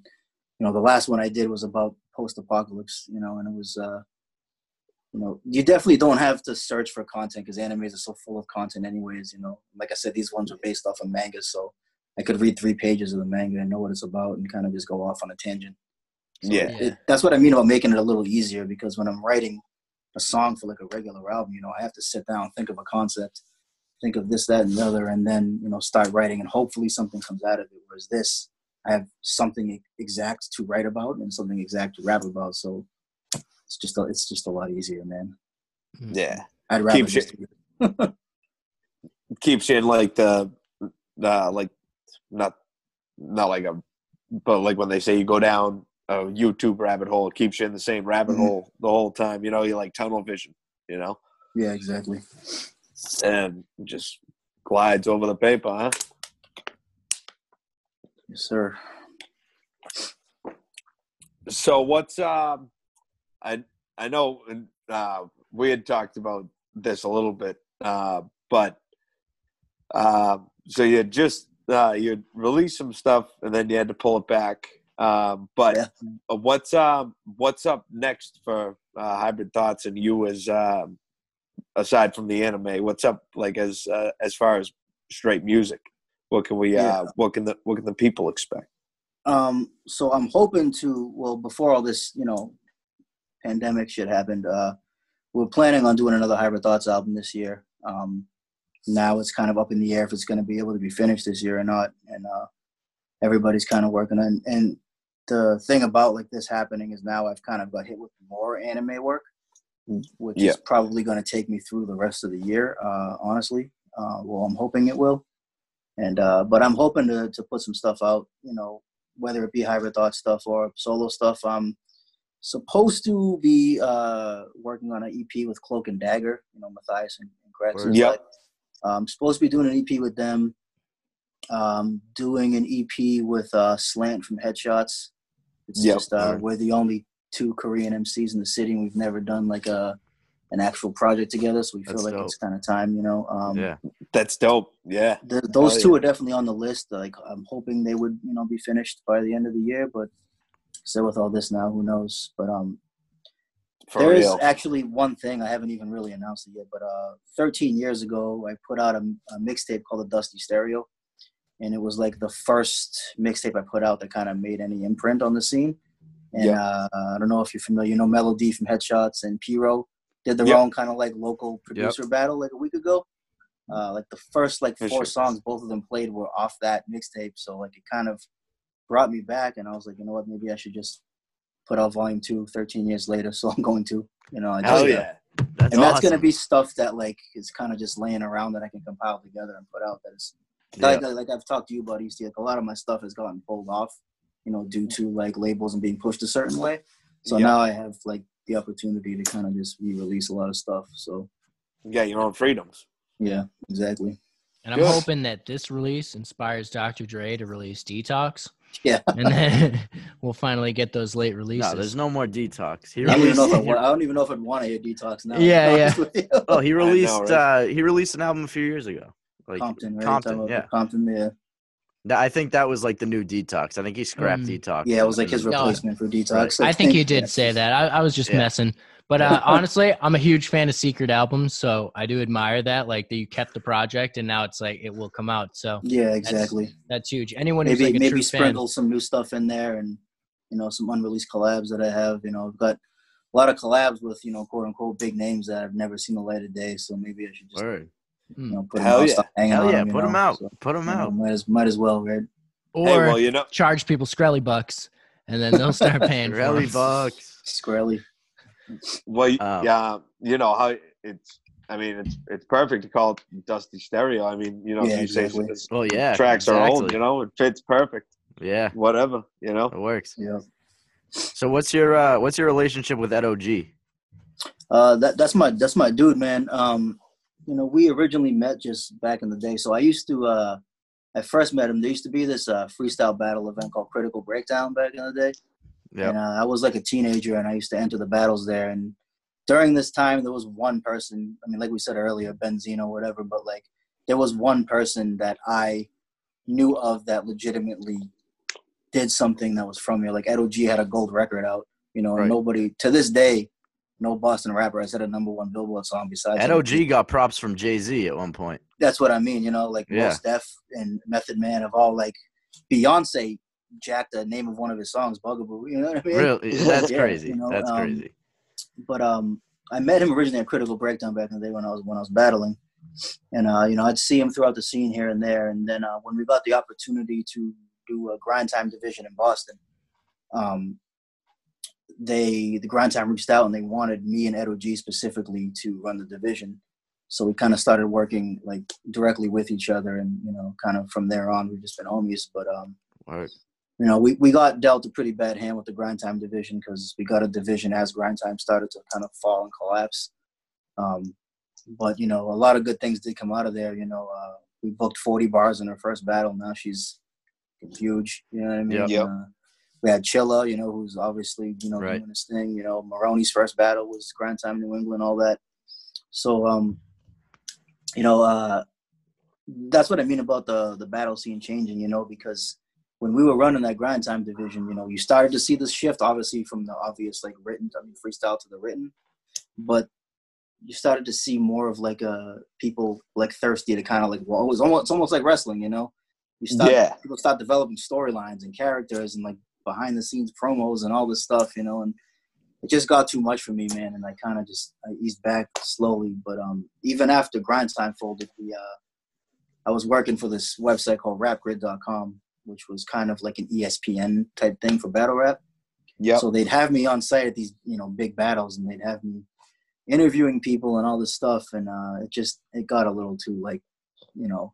you know the last one i did was about post-apocalypse you know and it was uh you know you definitely don't have to search for content because animes are so full of content anyways you know. Like i said these ones are based off of manga so i could read three pages of the manga and know what it's about and kind of just go off on a tangent. So Yeah. it, that's what i mean about making it a little easier because when i'm writing a song for like a regular album, you know, I have to sit down, think of a concept, think of this, that, and the other, and then you know start writing, and hopefully something comes out of it. Whereas this, I have something exact to write about and something exact to rap about, so it's just a, it's just a lot easier, man. Mm. Yeah. I'd rather Keeps just Keeps you in like the, uh, like not, not like a, but like when they say you go down a YouTube rabbit hole, it keeps you in the same rabbit Mhm. hole the whole time. You know, you like tunnel vision. You know, yeah, exactly. and just glides over the paper, huh? Yes, sir. So what's um, I I know uh, we had talked about this a little bit, uh, but uh, so you just uh, you release some stuff and then you had to pull it back. Um, but Yeah. uh, what's um what's up next for uh, Hybrid Thoughts and you as um, aside from the anime? What's up like as uh, as far as straight music? What can we uh, Yeah. what can the what can the people expect? Um, so I'm hoping to well before all this, you know, pandemic shit happened. Uh, we're planning on doing another Hybrid Thoughts album this year. Um, now it's kind of up in the air if it's going to be able to be finished this year or not, and uh, everybody's kind of working on. And the thing about like this happening is now I've kind of got hit with more anime work, which Yeah. is probably going to take me through the rest of the year. Uh, honestly, uh, well, I'm hoping it will. And uh, but I'm hoping to to put some stuff out. You know, whether it be hybrid thought stuff or solo stuff. I'm supposed to be uh, working on an EP with Cloak and Dagger. You know, Matthias and, and Gretz. Word. Yep. I'm supposed to be doing an EP with them. Um, doing an EP with uh, Slant from Headshots. It's Yep. just uh, Word. we're the only two Korean MCs in the city, and we've never done like a an actual project together. So we feel That's like dope. it's kind of time, you know. Um, yeah. That's dope. Yeah. th- those Hell two yeah. are definitely on the list. Like I'm hoping they would, you know, be finished by the end of the year. But still, with all this now, who knows? But um, For There is real. actually one thing I haven't even really announced it yet, but uh, 13 years ago, I put out a, a mixtape called the Dusty Stereo, and it was like the first mixtape I put out that kind of made any imprint on the scene. And Yeah. uh, I don't know if you're familiar, you know, Melody from Headshots and Piro did their Yep. own kind of like local producer battle like a week ago. Uh, like the first like four songs both of them played were off that mixtape, so like it kind of brought me back, and I was like, you know what, maybe I should just put out volume two 13 years later. [LAUGHS] So I'm going to, you know, I Hell just- yeah. That's and that's awesome. gonna be stuff that like is kind of just laying around that I can compile together and put out. That is Yeah. like, like I've talked to you about EC. Like a lot of my stuff has gotten pulled off, you know, due to like labels and being pushed a certain way. So Yeah. now I have like the opportunity to kind of just re-release a lot of stuff. So Yeah, your own freedoms. yeah, exactly. And I'm Good. hoping that this release inspires Dr. Dre to release Detox, [LAUGHS] Yeah, and then [LAUGHS] we'll finally get those late releases. No, there's no more detox. He I don't even know if I, want, I don't even know if I'd want to hear Detox now. Yeah, yeah. honest with you. oh, he [LAUGHS] released right? uh he released an album a few years ago. Like Compton, right? Compton, yeah. Compton, yeah. That- I think that was like the new detox. I think he scrapped Mm. detox. Yeah, it was like his No. replacement for Detox. I think he did yeah. say that. I, I was just Yeah. messing. But uh, [LAUGHS] honestly, I'm a huge fan of secret albums, so I do admire that. Like that you kept the project, and now it's like it will come out. So Yeah, exactly. that's huge. Anyone who's maybe like a maybe true fan, sprinkle some new stuff in there and you know some unreleased collabs that I have. You know, I've got a lot of collabs with you know quote unquote big names that I've never seen the light of day. So maybe I should just Word. you know put Hell them out, yeah. stop hanging Hell on yeah, them, put him know, out. so, Put them you know, out. might as might as well, right? or hey, well, you know, charge people Skrelly bucks, and then they'll start [LAUGHS] paying for bucks. Skrelly. Well, Um, yeah, you know how it's. I mean, it's it's perfect to call it Dusty Stereo. I mean, you know, Yeah, you say exactly. this Well, yeah. tracks are old. You know, it fits perfect. Yeah, Whatever, you know. it works. Yeah. So what's your uh what's your relationship with Ed OG? Uh, that that's my that's my dude, man. Um, you know, we originally met just back in the day. So I used to uh, I first met him. There used to be this uh, freestyle battle event called Critical Breakdown back in the day. Yep. And uh, I was like a teenager, and I used to enter the battles there. And during this time, there was one person. I mean, like we said earlier, Benzino, whatever. But like, there was one person that I knew of that legitimately did something that was from here. Like Ed OG had a gold record out, you know, and Right. nobody to this day, no Boston rapper has had a number one Billboard song besides Ed Ed OG got props from Jay Z at one point. That's what I mean, you know, like Yeah. Mos Def and Method Man have all like Beyonce jacked the name of one of his songs, Bugaboo. You know what I mean? Really, [LAUGHS] that's Yeah, crazy. you know, that's um, crazy. but um, I met him originally at Critical Breakdown back in the day when I was when I was battling, and uh, you know I'd see him throughout the scene here and there. And then uh, when we got the opportunity to do a grind time division in Boston, um, they the grind time reached out and they wanted me and Ed OG specifically to run the division. So we kind of started working like directly with each other, and you know, kind of from there on, we've just been homies. But um, Word. You know, we, we got dealt a pretty bad hand with the grind time division because we got a division as grind time started to kind of fall and collapse. Um, but you know, a lot of good things did come out of there. You know, uh, we booked 40 Barrs in her first battle. Now she's huge. You know what I mean? Yep. Yep. Uh, we had Chilla, you know, who's obviously you know Right. doing his thing. You know, Maroney's first battle was grind time New England, all that. So, um, you know, uh, that's what I mean about the the battle scene changing. You know, because when we were running that grind time division, you know, you started to see this shift, obviously from the obvious like written, I mean, freestyle to the written, but you started to see more of like uh people like thirsty to kind of like well, it was almost it's almost like wrestling, you know. You start Yeah. people start developing storylines and characters and like behind the scenes promos and all this stuff, you know, and it just got too much for me, man. And I kind of just I eased back slowly. But um, even after Grind Time folded, we uh, I was working for this website called RapGrid.com, which was kind of like an ESPN type thing for battle rap. Yeah. So they'd have me on site at these, you know, big battles, and they'd have me interviewing people and all this stuff, and uh, it just it got a little too like, you know,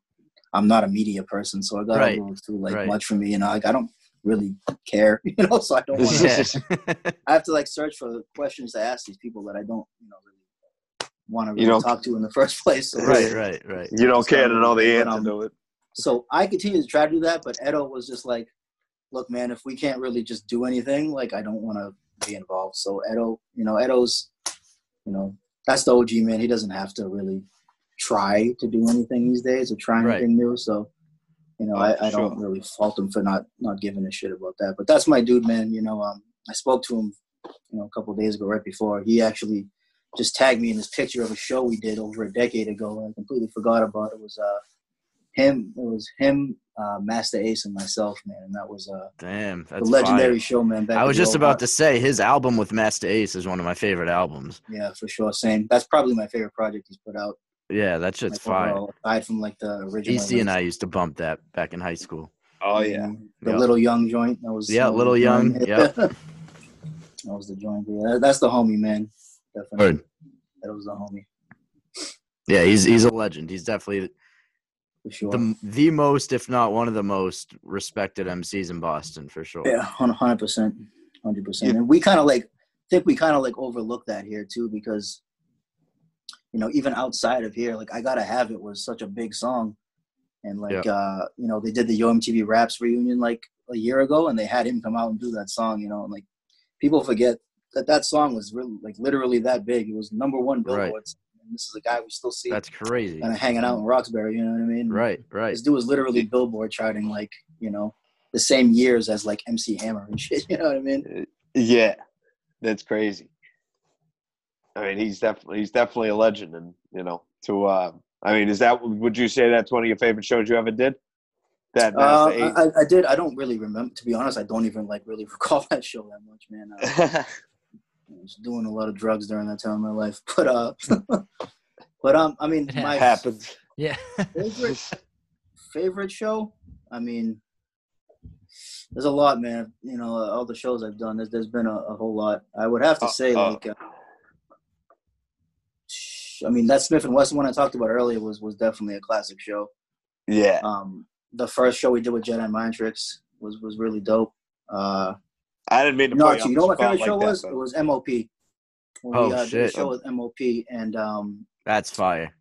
I'm not a media person, so it got Right. a little too like Right. much for me, and like I don't really care, [LAUGHS] you know, so I don't want to. Yeah. I have to like search for questions to ask these people that I don't, you know, really want to really You don't- talk to in the [LAUGHS] first place. So, right, right, right. You don't care to know the But, answer to it. So I continue to try to do that, but Edo was just like, "Look, man, if we can't really just do anything, like I don't want to be involved." So Edo, you know, Edo's, you know, that's the OG man. He doesn't have to really try to do anything these days or try Right. anything new. So, you know, Oh, I, I don't really fault him for not not giving a shit about that. But that's my dude, man. You know, um, I spoke to him you know, a couple days ago, right before he actually just tagged me in this picture of a show we did over a decade ago. And I completely forgot about it. it was uh him. It was him, uh, Masta Ace, and myself, man. And that was uh Damn, the that's legendary fire. show, man. Back I was just about days. to say his album with Masta Ace is one of my favorite albums. Yeah, for sure. Same. That's probably my favorite project he's put out. Yeah, that shit's like, fire. aside from like the original. EC and I used to bump that back in high school. Oh yeah. The Yep. little young joint. That was Yeah, that Little the Young, joint. yep. [LAUGHS] that was the joint. Yeah, that's the homie, man. Definitely. Word. That was the homie Yeah, he's he's a legend. He's definitely for sure. the the most, if not one of the most respected MCs in Boston for sure. Yeah, hundred percent, hundred percent. Yeah. And we kind of like think we kind of like overlook that here too because you know even outside of here, like I gotta have it was such a big song, and like uh you know they did the Yo MTV Raps reunion like a year ago, and they had him come out and do that song. You know, and like people forget that that song was really like literally that big. It was number one Right. And this is a guy we still see That's crazy. kind of hanging out in Roxbury. You know what I mean? Right, right. This dude was literally Billboard charting like you know the same years as like MC Hammer and [LAUGHS] shit. You know what I mean? Yeah, that's crazy. I mean, he's definitely he's definitely a legend, and you know, to uh, I mean, is that would you say that's one of your favorite shows you ever did? That Uh, I, I did. I don't really remember. To be honest, I don't even like really [LAUGHS] recall that show that much, man. Uh, [LAUGHS] was doing a lot of drugs during that time in my life, [LAUGHS] but uh, [LAUGHS] but um, I mean, It my happens. Yeah. favorite [LAUGHS] favorite show. I mean, there's a lot, man. You know, all the shows I've done. There's, there's been a, a whole lot. I would have to Uh, say, uh. like, uh, I mean, that Smif-N-Wessun one I talked about earlier was was definitely a classic show. Yeah, Um, the first show we did with Jedi Mind Tricks was was really dope. Uh, I didn't mean to. no, put actually, you you know what my the favorite show like was? but- It was MOP. When Oh, we uh, did a shit. show with MOP, and um, That's fire.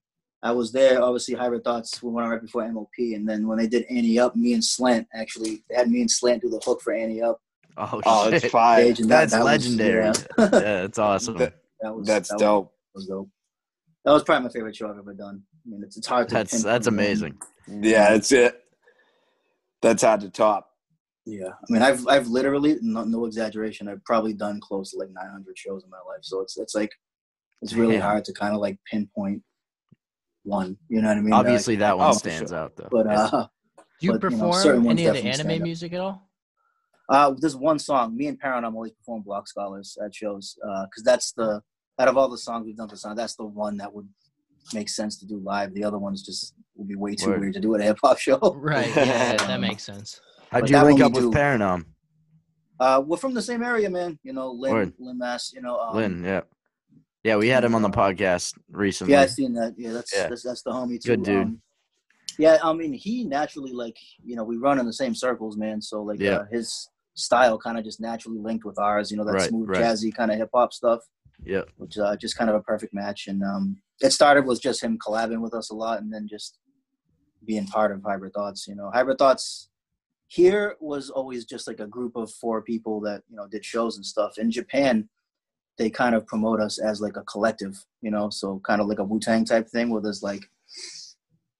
I was there. Obviously, Hybrid Thoughts we went on right before MOP, and then when they did Ante Up, me and Slant actually they had me and Slant do the hook for Ante Up. Oh, Oh, shit. it's fire. and that- That's that was- legendary. yeah, [LAUGHS] yeah, that's awesome. That- that was That's that dope. Was, was dope. That was probably my favorite show I've ever done. I mean, it's it's hard to. That's that's pinpoint one. amazing. Yeah, that's it. That's hard to top. Yeah, I mean, I've I've literally no, no exaggeration. I've probably done close to like 900 shows in my life. So it's it's like it's really Damn. hard to kind of like pinpoint one. You know what I mean? Obviously, Like, that one Oh, stands sure. out though. But uh, Do you But, you know, perform any of the anime music at all? uh, there's one song. Me and Paranom always perform Block Scholars at shows because that's the out of all the songs we've done for song, that's the one that would make sense to do live. The other ones just would be way too Word. weird to do at a hip hop show. Right. Yeah, that makes sense. [LAUGHS] How'd you link up with do. Paranom? Uh, we're from the same area, man. You know, Lynn, Word. Lynn, Mass. You know, um, Lynn, yeah. Yeah, we had him on the uh, podcast recently. Yeah, I seen that. Yeah, that's Yeah. that's, that's the homie too. Good dude. Um, yeah, I mean, he naturally like you know we run in the same circles, man. So like Yeah. uh, his style kind of just naturally linked with ours. You know that Right, smooth right. jazzy kind of hip hop stuff, Yeah. which uh, just kind of a perfect match. And um, it started with just him collabing with us a lot, and then just being part of Hybrid Thoughts. You know, Hybrid Thoughts here was always just like a group of four people that you know did shows and stuff. In Japan, they kind of promote us as like a collective, you know, so kind of like a Wu Tang type thing where there's like,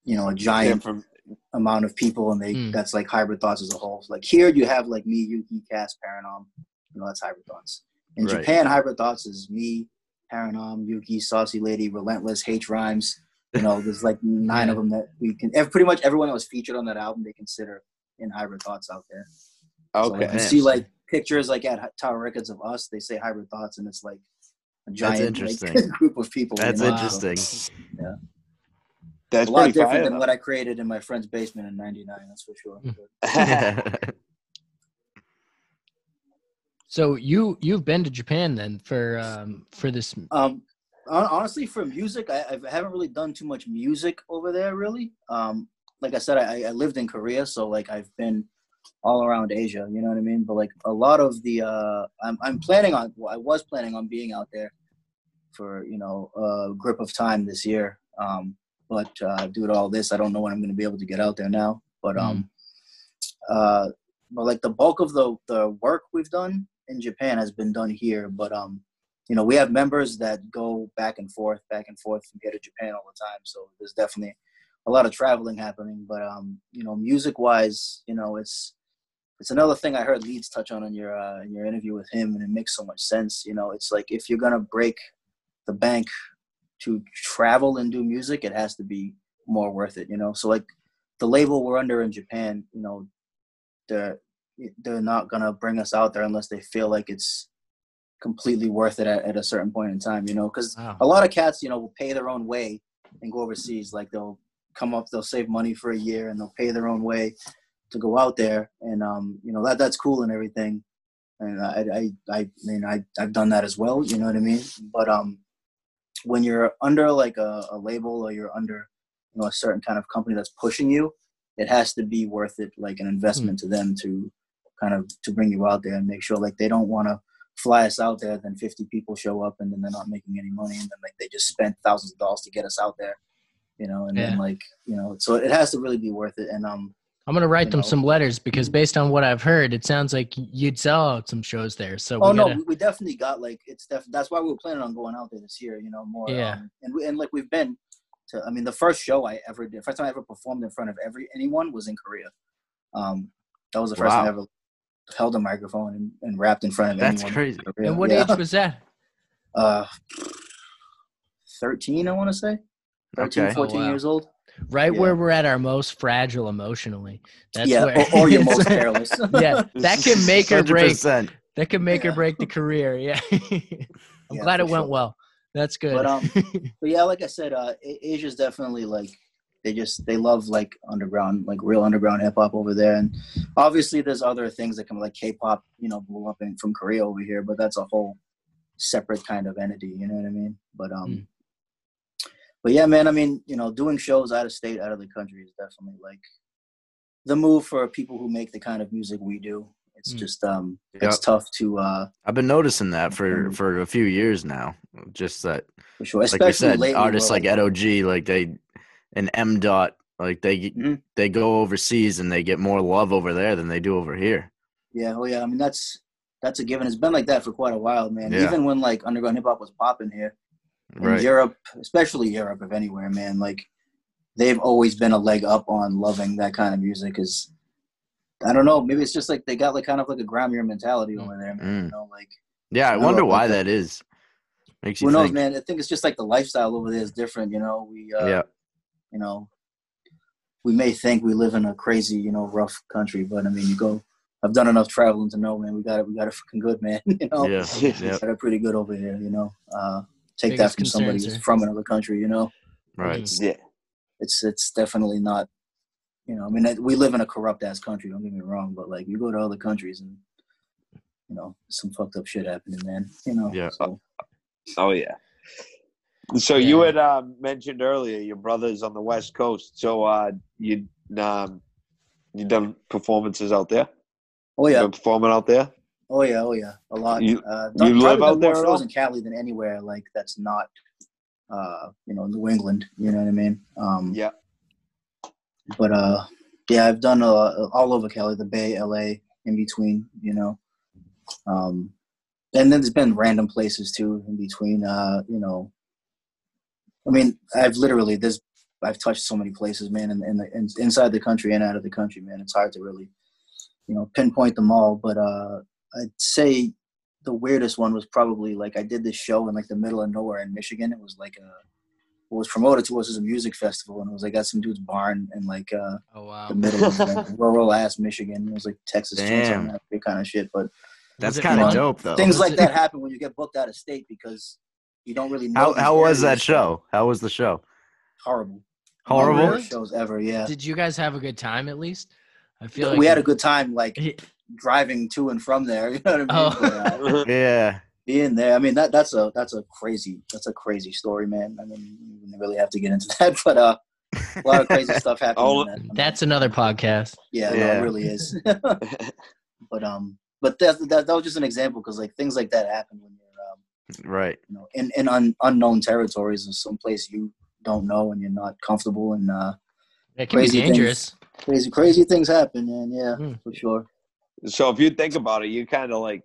you know, a giant Different. amount of people and they Hmm. that's like hybrid thoughts as a whole. Like here you have like me, Yuki, Cass, Paranom, you know, that's hybrid thoughts. In Right. Japan, hybrid thoughts is me, Paranom, Yuki, Saucy Lady, Relentless, H Rhymes. You know, there's like nine of [LAUGHS] them that we can. Pretty much everyone that was featured on that album, they consider in hybrid thoughts out there. So Okay. you see like pictures like at Tower Records of us, they say hybrid thoughts, and it's like a giant like, interesting. [LAUGHS] group of people. you That's know? interesting. That's a lot pretty different fire. than though. what I created in my friend's basement in '99. That's for sure. [LAUGHS] [LAUGHS] So you you've been to Japan then for um for this Um, honestly, for music, I, I haven't really done too much music over there. Really, um, like I said, I, I lived in Korea, so like I've been all around Asia. You know what I mean? But like a lot of the, uh, I'm I'm planning on. Well, I was planning on being out there for you know a grip of time this year. Um, but uh, due to all this, I don't know when I'm going to be able to get out there now. But um, uh, but like the bulk of the the work we've done in Japan has been done here. But um, you know, we have members that go back and forth, back and forth from here to Japan all the time. So there's definitely a lot of traveling happening. But um, you know, music wise, you know, it's it's another thing I heard Leeds touch on in your uh, in your interview with him, and it makes so much sense. You know, it's like if you're gonna break the bank to travel and do music, it has to be more worth it. You know, so like the label we're under in Japan, you know, they're they're not gonna bring us out there unless they feel like it's completely worth it at, at a certain point in time. You know, because Wow. a lot of cats, you know, will pay their own way and go overseas. Like they'll come up, they'll save money for a year and they'll pay their own way to go out there, and um, you know that that's cool and everything. And I, I, I mean, I, I've done that as well. You know what I mean? But um, when you're under like a, a label or you're under, you know, a certain kind of company that's pushing you, it has to be worth it, like an investment to them to kind of to bring you out there and make sure like they don't want to fly us out there, then 50 people show up and then they're not making any money, and then like they just spent thousands of dollars to get us out there, you know, and then like you know, so it has to really be worth it. And um, I'm gonna write them know. some letters because based on what I've heard, it sounds like you'd sell out some shows there. So we oh no, gotta, we, we definitely got like it's def- that's why we were planning on going out there this year, you know, more. Yeah. Um, and we, and like we've been to, I mean, the first show I ever did, first time I ever performed in front of every anyone was in Korea. Um, that was the first time I ever held a microphone and, and rapped in front of That's anyone. That's crazy. in and what Yeah. age was that? [LAUGHS] Uh, 13, I want to say. 13, Okay. 14 Oh, wow. years old. Right Yeah. where we're at our most fragile emotionally. That's yeah, where, or, or you're [LAUGHS] most careless. yeah, that can make or break. 100%. That can make or break the career. Yeah. [LAUGHS] I'm Yeah, glad for it went sure. well. That's good. But um, [LAUGHS] but yeah, like I said, uh, A- Asia's definitely like they just they love like underground, like real underground hip hop over there, and obviously there's other things that come like K-pop, you know, blew up in from Korea over here, but that's a whole separate kind of entity. You know what I mean? But um, Mm. But yeah, man, I mean, you know, doing shows out of state, out of the country is definitely like the move for people who make the kind of music we do. It's Mm. just um, Yep. it's tough to uh, I've been noticing that for for a few years now. Just that, for sure, like you said, lately. artists like Ed OG, like they and M Dot, like they Mhm. they go overseas and they get more love over there than they do over here. Yeah, oh yeah. I mean, that's that's a given. It's been like that for quite a while, man. Yeah. Even when like underground hip hop was popping here Right. Europe, especially Europe, if anywhere, man. Like they've always been a leg up on loving that kind of music. Is I don't know, maybe it's just like they got like kind of like a grimier mentality over there, man. Mm. You know, like Yeah, I I wonder why that is. Makes you who knows, think. man. I think it's just like the lifestyle over there is different. You know, we uh, yeah, you know, we may think we live in a crazy, you know, rough country, but I mean, you go. I've done enough traveling to know, man. We got it. We got it freaking good, man. [LAUGHS] You know, yeah, yeah. got it pretty good over here. You know, uh, take that from somebody who's from another country. You know, Right. Mm. Yeah. it's it's definitely not. You know, I mean, we live in a corrupt ass country. Don't get me wrong, but like you go to other countries and you know some fucked up shit happening, man. You know, Yeah. So, Oh yeah. So you had uh, mentioned earlier your brothers on the West Coast. So uh, you um, you done performances out there? oh You yeah, been performing out there? Oh yeah, oh yeah, a lot. You- uh, you live out there more shows in Cali than anywhere like that's not, uh, you know, New England. You know what I mean? Um, Yeah. but uh yeah i've done uh, all over cali the bay la in between you know um and then there's been random places too in between uh you know i mean i've literally there's i've touched so many places man in, in the in, inside the country and out of the country man it's hard to really you know pinpoint them all but uh i'd say the weirdest one was probably like i did this show in like the middle of nowhere in michigan it was like a what was promoted to us as a music festival, and it was like at some dude's barn in like uh, oh wow. the middle of like, [LAUGHS] rural ass Michigan. It was like Texas Damn. Chainsaw Massacre kind of shit. But That's kind of dope though. things like [LAUGHS] that happen when you get booked out of state because you don't really know. How how was that show? How was the show? Horrible. Horrible. One of the Really? worst shows ever. Yeah. Did you guys have a good time at least? I feel like we had a good time, like Yeah. Driving to and from there. [LAUGHS] You know what I mean? Oh. But, uh, [LAUGHS] Yeah. being there, I mean that that's a that's a crazy that's a crazy story, man. I mean, you wouldn't really have to get into [LAUGHS] that, but uh, a lot of crazy stuff happened. Oh, in that. I mean, That's another podcast. Yeah, no, it really is. but um, but that that, that was just an example because like things like that happen when you're um, Right. you know, in in un, unknown territories or someplace you don't know and you're not comfortable and uh, It can Crazy be things. dangerous. crazy crazy things happen. And yeah, Mm. for sure. So if you think about it, you kind of like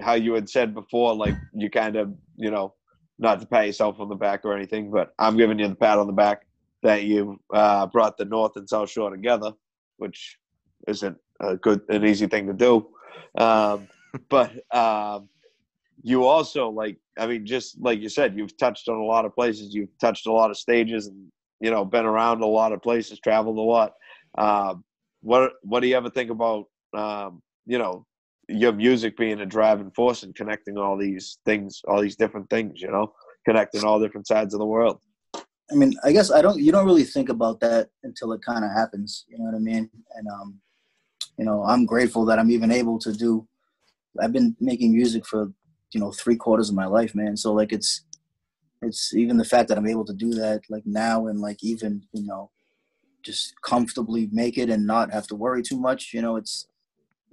how you had said before, like you kind of, you know, not to pat yourself on the back or anything, but I'm giving you the pat on the back that you uh, brought the North and South Shore together, which isn't a good, an easy thing to do. Um, [LAUGHS] but um, you also like, I mean, just like you said, you've touched on a lot of places. You've touched a lot of stages, and you know, been around a lot of places, traveled a lot. Um, what What do you ever think about? Um, you know, your music being a driving force and connecting all these things, all these different things. You know, connecting all different sides of the world. I mean, I guess I don't. You don't really think about that until it kind of happens. You know what I mean? And um, you know, I'm grateful that I'm even able to do. I've been making music for you know three quarters of my life, man. So like, it's it's even the fact that I'm able to do that like now and like even you know just comfortably make it and not have to worry too much. You know, it's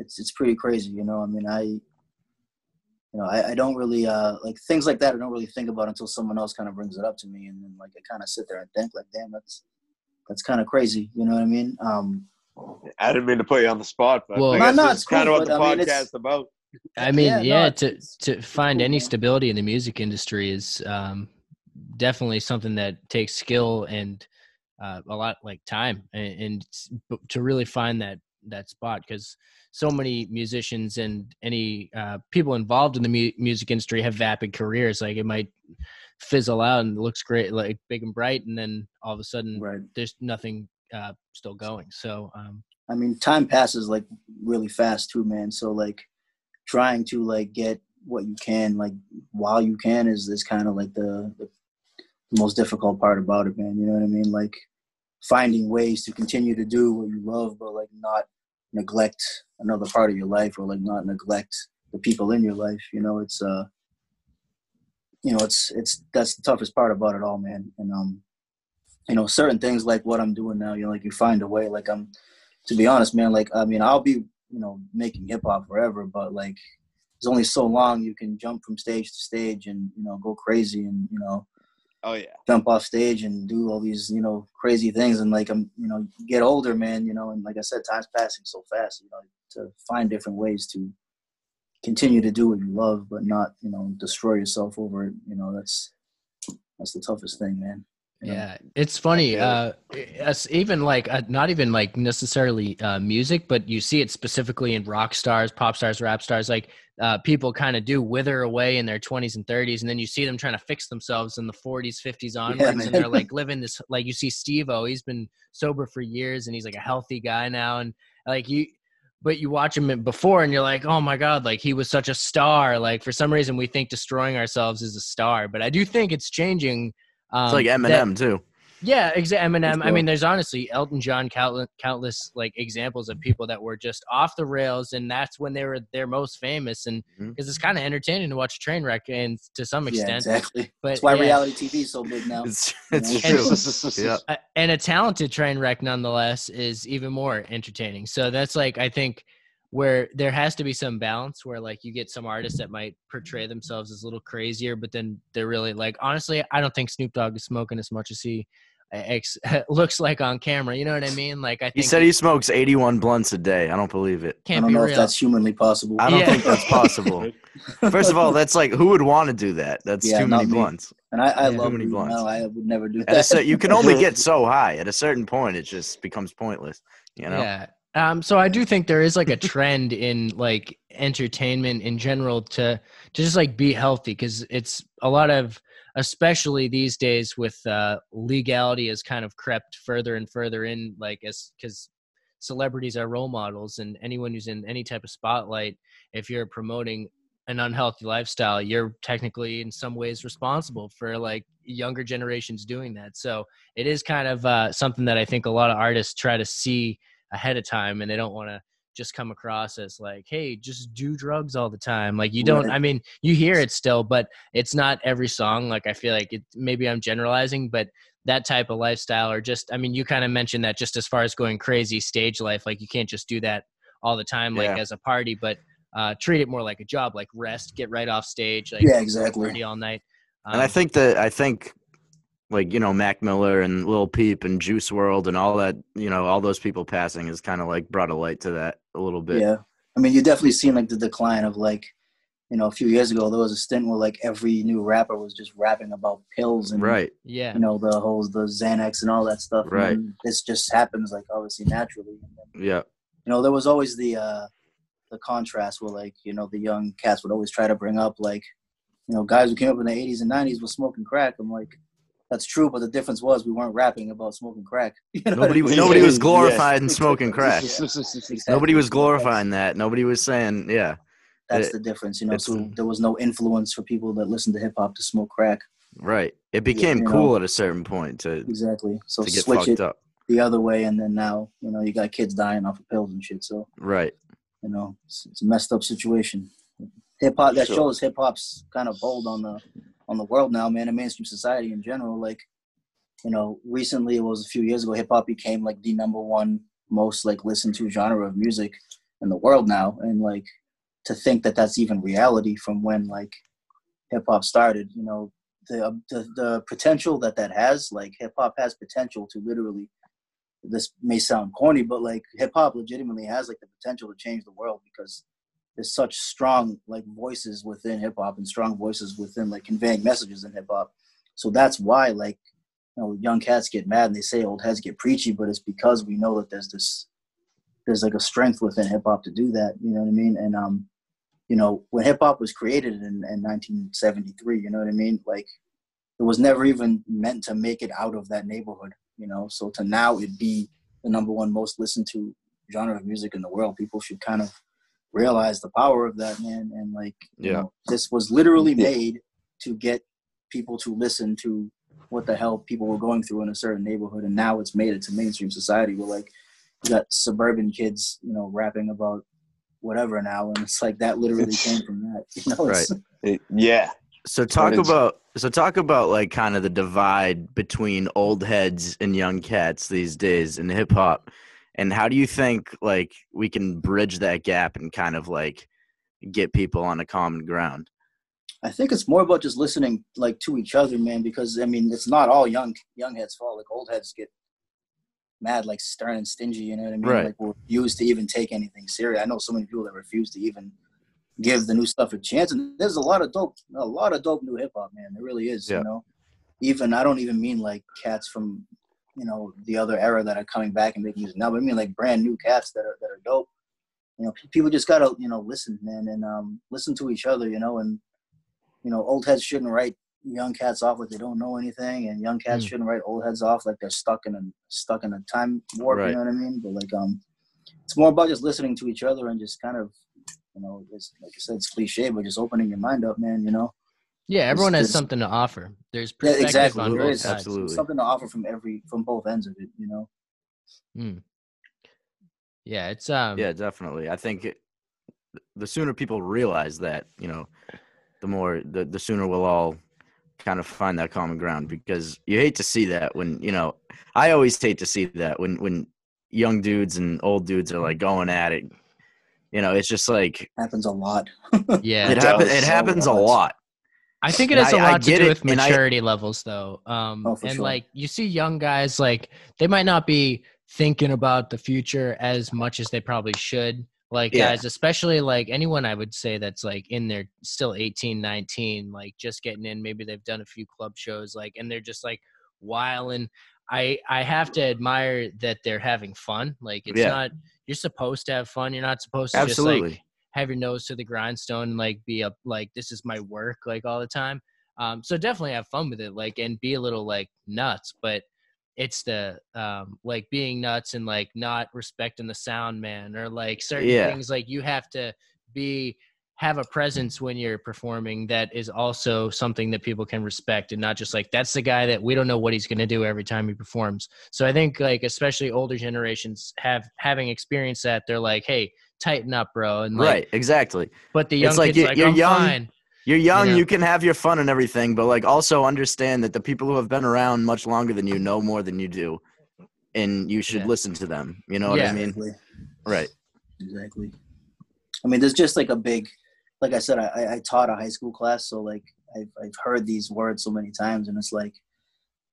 it's it's pretty crazy. You know, I mean, I you know, I, I don't really uh, like things like that. I don't really think about until someone else kind of brings it up to me, and then like I kind of sit there and think, like, damn, that's that's kind of crazy. You know what I mean? Um, I didn't mean to put you on the spot, but Well- I No, guess no, it's is kind of what the I mean, podcast it's- about. I mean, Yeah, yeah, no, to to find cool, any man. stability in the music industry is um, definitely something that takes skill and uh, a lot like time, and, and to really find that that spot because so many musicians and any uh, people involved in the mu- music industry have vapid careers. Like it might fizzle out and it looks great, like big and bright, and then all of a sudden right. there's nothing uh, still going. So um, I mean, time passes like really fast too, man. So like trying to like get what you can like while you can is is kind of like the, the most difficult part about it, man. You know what I mean? Like finding ways to continue to do what you love, but like not neglect another part of your life or like not neglect the people in your life. You know, it's uh, you know, it's it's that's the toughest part about it all, man. And um, you know, certain things like what I'm doing now, you know, like you find a way. Like I'm, to be honest, man. Like I mean, I'll be you know making hip hop forever, but like there's only so long you can jump from stage to stage and you know go crazy and you know Oh yeah, jump off stage and do all these you know crazy things and like I'm you know get older man you know and like I said time's passing so fast you know to find different ways to continue to do what you love but not you know destroy yourself over it you know that's that's the toughest thing man? Yeah, it's funny. Uh, even like uh, not even like necessarily uh, music, but you see it specifically in rock stars, pop stars, rap stars. Like uh, people kind of do wither away in their twenties and thirties, and then you see them trying to fix themselves in the forties, fifties onwards, and they're like living this. Like you see Steve O, he's been sober for years, and he's like a healthy guy now, and like you. But you watch him before, and you're like, "Oh my god!" Like he was such a star. Like for some reason, we think destroying ourselves is a star, but I do think it's changing. Um, It's like that- Eminem too. yeah, exactly. Eminem. I mean, there's honestly Elton John, countless, countless like examples of people that were just off the rails, and that's when they were their most famous. And because it's kind of entertaining to watch a train wreck, and to some extent, yeah extent, exactly but that's why yeah, reality TV is so big now It's it's know? true. [LAUGHS] yeah. a- and a talented train wreck nonetheless is even more entertaining. So that's like I think where there has to be some balance where like you get some artists that might portray themselves as a little crazier, but then they're really like honestly, I don't think Snoop Dogg is smoking as much as he uh, ex- [LAUGHS] looks like on camera. You know what I mean? Like I think He said he smokes 81 blunts a day. I don't believe it. I can't don't be know real. if that's humanly possible I don't Yeah. think that's possible. [LAUGHS] First of all, that's like who would want to do that? That's Yeah, too many me. blunts. and I, I Yeah. love Too many blunts. No, I would never do At a that cer- you can only [LAUGHS] get so high. At a certain point, it just becomes pointless. You know. Yeah. Um, so I do think there is like a trend in like entertainment in general to to just like be healthy because it's a lot of especially these days with uh, legality has kind of crept further and further in like as because celebrities are role models and anyone who's in any type of spotlight if you're promoting an unhealthy lifestyle you're technically in some ways responsible for like younger generations doing that. So it is kind of uh, something that i think a lot of artists try to see ahead of time and they don't want to just come across as like hey just do drugs all the time like you don't i mean you hear it still but it's not every song like i feel like it maybe i'm generalizing but that type of lifestyle or just i mean you kind of mentioned that just as far as going crazy stage life like you can't just do that all the time like Yeah. as a party but uh treat it more like a job like rest get right off stage like Yeah, exactly. party all night And I Um, think that I think like you know Mac Miller and Lil Peep and Juice WRLD and all that you know all those people passing has kind of like brought a light to that a little bit. Yeah, I mean, you definitely seen like the decline of like, you know, a few years ago there was a stint where like every new rapper was just rapping about pills and Right. yeah you know the whole the Xanax and all that stuff. Right. then this just happens like obviously naturally. And then, Yeah. you know, there was always the uh, the contrast where like you know the young cats would always try to bring up like you know guys who came up in the 80s and 90s was smoking crack. I'm like. That's true, but the difference was we weren't rapping about smoking crack. [LAUGHS] You know what I Nobody, mean? nobody was Yeah. glorifying smoking [LAUGHS] crack. [LAUGHS] Exactly. Nobody was glorifying that. Nobody was saying, yeah, That's It- the difference, you know. So there was no influence for people that listen to hip hop to smoke crack. right. It became you know. cool at a certain point to Exactly. So to get switch it up. the other way, and then now you know you got kids dying off of pills and shit. So Right. you know it's, it's a messed up situation. Hip hop that Sure. shows hip hop's kind of bold on the on the world now, man, and mainstream society in general. Like you know, recently it was a few years ago, hip hop became like the number one most like listened to genre of music in the world now, and like to think that that's even reality from when like hip hop started, you know, the, uh, the the potential that that has, like hip hop has potential to literally. This may sound corny, but like hip hop legitimately has like the potential to change the world because there's such strong like voices within hip hop and strong voices within like conveying messages in hip hop. So that's why like you know young cats get mad and they say old heads get preachy, but it's because we know that there's this there's like a strength within hip hop to do that. You know what I mean? And um, you know when hip hop was created in, in 1973, you know what I mean? Like it was never even meant to make it out of that neighborhood. You know, so to now it be the number one most listened to genre of music in the world, people should kind of realize the power of that man and like you Yeah. know, this was literally made to get people to listen to what the hell people were going through in a certain neighborhood and now it's made it to mainstream society where like you got suburban kids you know rapping about whatever now and it's like that literally came from that [LAUGHS] you know it's, [LAUGHS] yeah. So talk about so talk about like kind of the divide between old heads and young cats these days in hip hop. And how do you think like we can bridge that gap and kind of like get people on a common ground? I think it's more about just listening like to each other, man. Because I mean, it's not all young young heads' fault. Like old heads get mad, like stern and stingy. You know what I mean? Right. Like will refuse to even take anything serious. I know so many people that refuse to even give the new stuff a chance. And there's a lot of dope, a lot of dope new hip hop, man. There really is. Yeah. You know, even I don't even mean like cats from you know the other era that are coming back and making music now, but I mean like brand new cats that are that are dope. You know, people just gotta you know listen, man, and um, listen to each other. You know, and you know, old heads shouldn't write young cats off like they don't know anything, and young cats Mm. shouldn't write old heads off like they're stuck in a stuck in a time warp. Right. You know what I mean? But like, um, it's more about just listening to each other and just kind of, you know, it's, like I said, it's cliche, but just opening your mind up, man. You know? Yeah, everyone has something to offer. There's Yeah, exactly. on There both is sides. Absolutely. something to offer from every from both ends of it. You know? Yeah, it's um Yeah, definitely. I think it, the sooner people realize that, you know, the more the, the sooner we'll all kind of find that common ground because you hate to see that when, you know, I always hate to see that when when young dudes and old dudes are like going at it. You know, it's just like Happens a lot. yeah. it [LAUGHS] does happens it so happens a lot. I think it And has a I- lot to do it, with and I- maturity levels, though. Um, Oh, and sure. like you see young guys, like they might not be thinking about the future as much as they probably should. Like Yeah. guys, especially like anyone I would say that's like in their still 18, 19, like just getting in. Maybe they've done a few club shows, like, and they're just like whiling. I I have to admire that they're having fun. Like it's Yeah. not you're supposed to have fun. You're not supposed to just Absolutely. like have your nose to the grindstone and like be up like this is my work like all the time. Um, so definitely have fun with it, like and be a little like nuts, but it's the um like being nuts and like not respecting the sound man or like certain Yeah. things like you have to be have a presence when you're performing that is also something that people can respect and not just like that's the guy that we don't know what he's going to do every time he performs so i think like especially older generations have having experienced that they're like hey tighten up bro and like right, exactly. but the young It's like kids you- like you're i'm young, fine You're young, know? you can have your fun and everything, but like also understand that the people who have been around much longer than you know more than you do. And you should Yeah. listen to them. You know what Yeah. I mean? Exactly. Right. Exactly. I mean, there's just like a big, like I said, I, I- I taught a high school class, so like I've I've heard these words so many times, and it's like,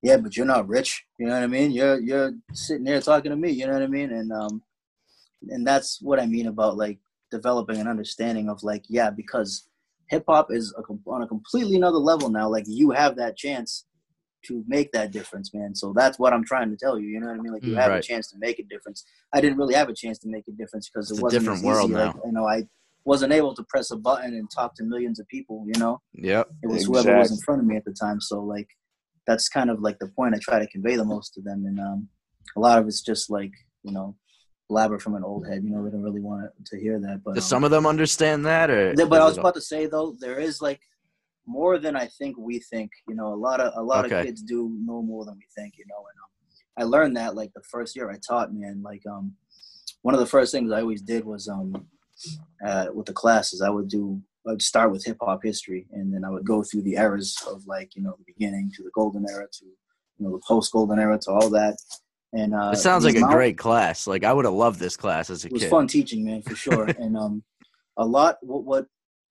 yeah, but you're not rich. You know what I mean? You're you're sitting there talking to me. You know what I mean? And um, and that's what I mean about like developing an understanding of like, yeah, because hip hop is a, on a completely another level now. Like you have that chance to make that difference, man. So that's what I'm trying to tell you. You know what I mean? Like you Mm, have right. a chance to make a difference. I didn't really have a chance to make a difference because It's it wasn't different world easy. Like, you know, I wasn't able to press a button and talk to millions of people. You know, Yep. it was whoever was in front of me at the time. So like, that's kind of like the point I try to convey the most to them. And um, a lot of it's just like you know, blabber from an old head. You know, they don't really want to hear that. But Does um, some of them understand that, or? yeah, but I was about to say though, there is like more than I think we think. You know, a lot of a lot Okay. of kids do know more than we think. You know, and um, I learned that like the first year I taught, man. Like um, one of the first things I always did was um, uh, with the classes, I would do. I'd start with hip hop history, and then I would go through the eras of like you know the beginning to the golden era to you know the post golden era to all that. And uh, It sounds like a great class. Like I would have loved this class as a it was kid. fun teaching man for sure [LAUGHS] and um a lot what what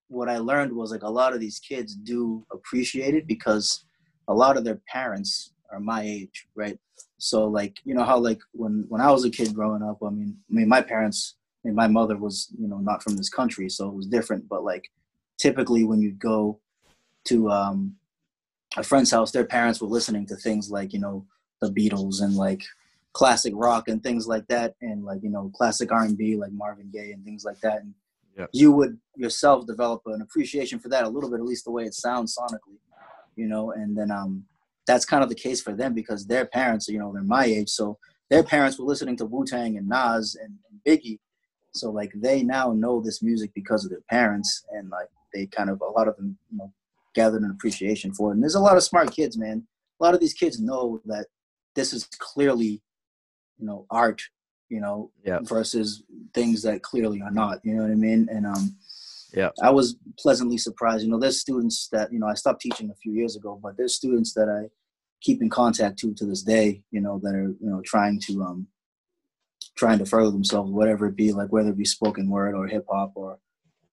what i learned was like a lot of these kids do appreciate it because a lot of their parents are my age right so like you know how like when when i was a kid growing up i mean i mean my parents I mean, my mother was you know not from this country so it was different but like typically when you go to um a friend's house their parents were listening to things like you know the beatles and like classic rock and things like that and like you know classic r&b like marvin gaye and things like that and Yep. you would yourself develop an appreciation for that a little bit at least the way it sounds sonically you know and then um that's kind of the case for them because their parents you know they're my age so their parents were listening to wu-tang and nas and, and biggie so like they now know this music because of their parents and like they kind of a lot of them you know gathered an appreciation for it and there's a lot of smart kids man a lot of these kids know that this is clearly you know art you know Yeah. versus things that clearly are not you know what i mean and um Yeah. i was pleasantly surprised you know there's students that you know i stopped teaching a few years ago but there's students that i keep in contact to to this day you know that are you know trying to um trying to further themselves whatever it be like whether it be spoken word or hip hop or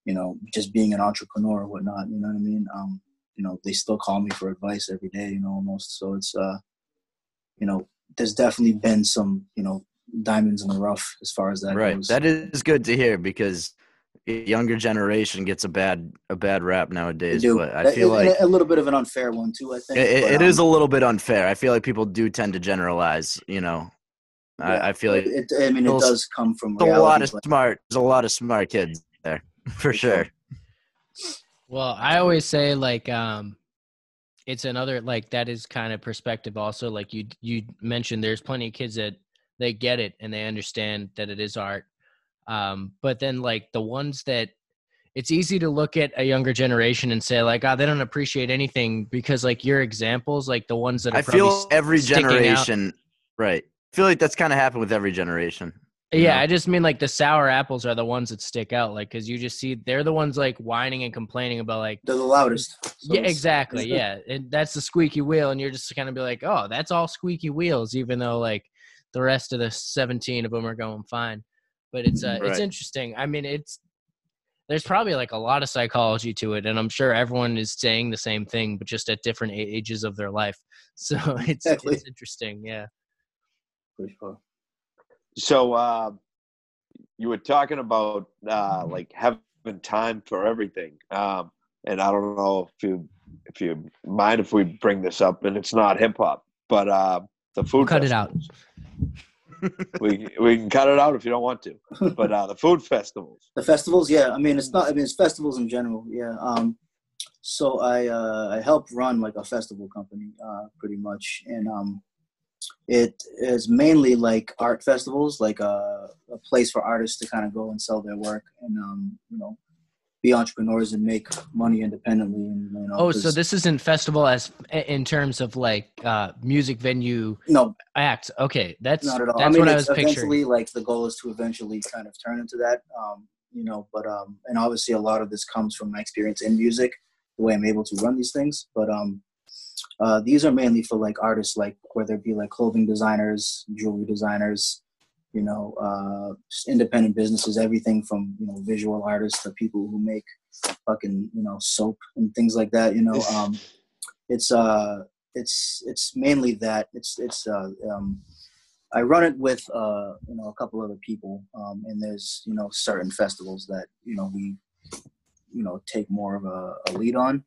you know just being an entrepreneur or whatnot you know what i mean um you know they still call me for advice every day you know almost so it's uh you know there's definitely been some you know diamonds in the rough as far as that right. goes That is good to hear because the younger generation gets a bad a bad rap They nowadays. do. But I That- feel and like a little bit of an unfair one too i think it, but, it is a um, little bit unfair. I feel like people do tend to generalize. You know, yeah, I, I feel like it, i mean it does come from there's a lot of but- smart. There's a lot of smart kids there [LAUGHS] for For sure. sure. Well, I always say like um it's another like that is kind of perspective also like you you mentioned there's plenty of kids that they get it and they understand that it is art. Um but then like the ones that it's easy to look at a younger generation and say like oh they don't appreciate anything because like your examples like the ones that are I feel every sticking out- generation. Right. I feel like that's kind of happened with every generation. Yeah, know? I just mean like the sour apples are the ones that stick out, like because you just see they're the ones like whining and complaining about like they're the loudest So yeah, it's- exactly. it's- Yeah, and that's the squeaky wheel, and you're just kind of be like, oh, that's all squeaky wheels, even though like the rest of the 17 of them are going fine. But it's uh, it's interesting. I mean, it's there's probably like a lot of psychology to it, and I'm sure everyone is saying the same thing, but just at different ages of their life. [LAUGHS] So it's Exactly. it's interesting. Yeah. sure. So uh, you were talking about uh, like having time for everything, um, and I don't know if you if you mind if we bring this up, and it's not hip hop, but uh, the food. Cut it out. we we can cut it out if you don't want to, but uh, the food festivals. The festivals, yeah. I mean, it's not. I mean, it's festivals in general. Yeah. Um, so I uh, I help run like a festival company, uh, pretty much, and um, it is mainly like art festivals, like a, a place for artists to kind of go and sell their work, and um, you know, be entrepreneurs and make money independently. And you know, Oh, so this isn't festival as in terms of like uh music venue no, act. Okay, that's not at all. that's I mean, what I was picturing. eventually like the goal is to eventually kind of turn into that. Um, you know, but um, and obviously a lot of this comes from my experience in music, the way I'm able to run these things. But um, uh, these are mainly for like artists, like whether it be like clothing designers, jewelry designers, you know, uh, independent businesses, everything from you know visual artists to people who make fucking you know soap and things like that. You know, [LAUGHS] um, it's uh, it's it's mainly that. It's it's uh, um, I run it with uh, you know a couple other people, um, and there's you know certain festivals that you know we you know take more of a, a lead on,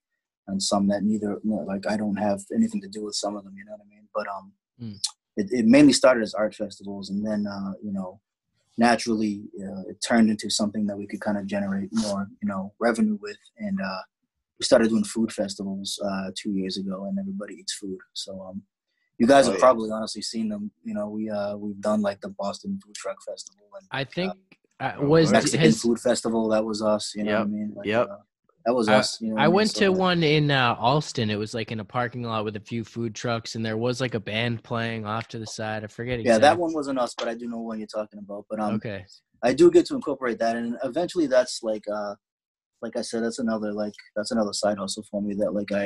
and some that neither like I don't have anything to do with some of them. You know what I mean? But um, Mm. it, it mainly started as art festivals, and then uh, you know, naturally uh, it turned into something that we could kind of generate more you know revenue with, and uh, we started doing food festivals uh, two years ago, and everybody eats food. So um, you guys Oh, have yeah. probably honestly seen them. You know, we uh, we've done like the Boston Food Truck Festival and I think uh, was. Mexican has, Food Festival. That was us. You know what I mean? Like, yep. uh, that was I- us. You know I went to one in uh, Allston. It was like in a parking lot with a few food trucks, and there was like a band playing off to the side. I forget. Yeah, that one wasn't us, but I do know what you're talking about. But um, Okay. I do get to incorporate that, and eventually, that's like uh, like I said, that's another like that's another side hustle for me that like I,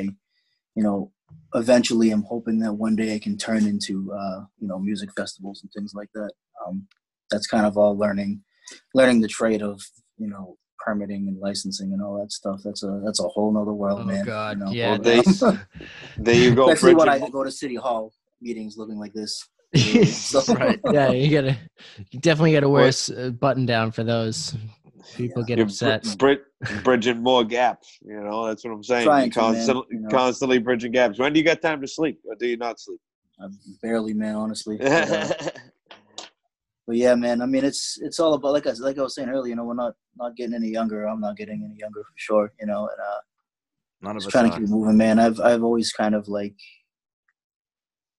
you know, eventually I'm hoping that one day I can turn into uh, you know, music festivals and things like that. Um, that's kind of all learning, learning the trade of you know permitting and licensing and all that stuff. That's a that's a whole nother world, man. Oh man. God, you know? yeah. Well, they- [LAUGHS] There you go, Especially when I go to city hall meetings looking like this. [LAUGHS] Right. [LAUGHS] yeah, you gotta, you definitely gotta wear a What- s- a button down for those. People get You're upset. Brid- bridging more gaps. You know, that's what I'm saying. Trying You're to, man, constantly, you know. constantly bridging gaps. When do you got time to sleep, or do you not sleep? I barely, man, honestly. But, uh, but yeah, man. I mean, it's it's all about like I like I was saying earlier. You know, we're not not getting any younger. I'm not getting any younger for sure. You know, and uh, None just us trying to keep moving, man. I've I've always kind of like,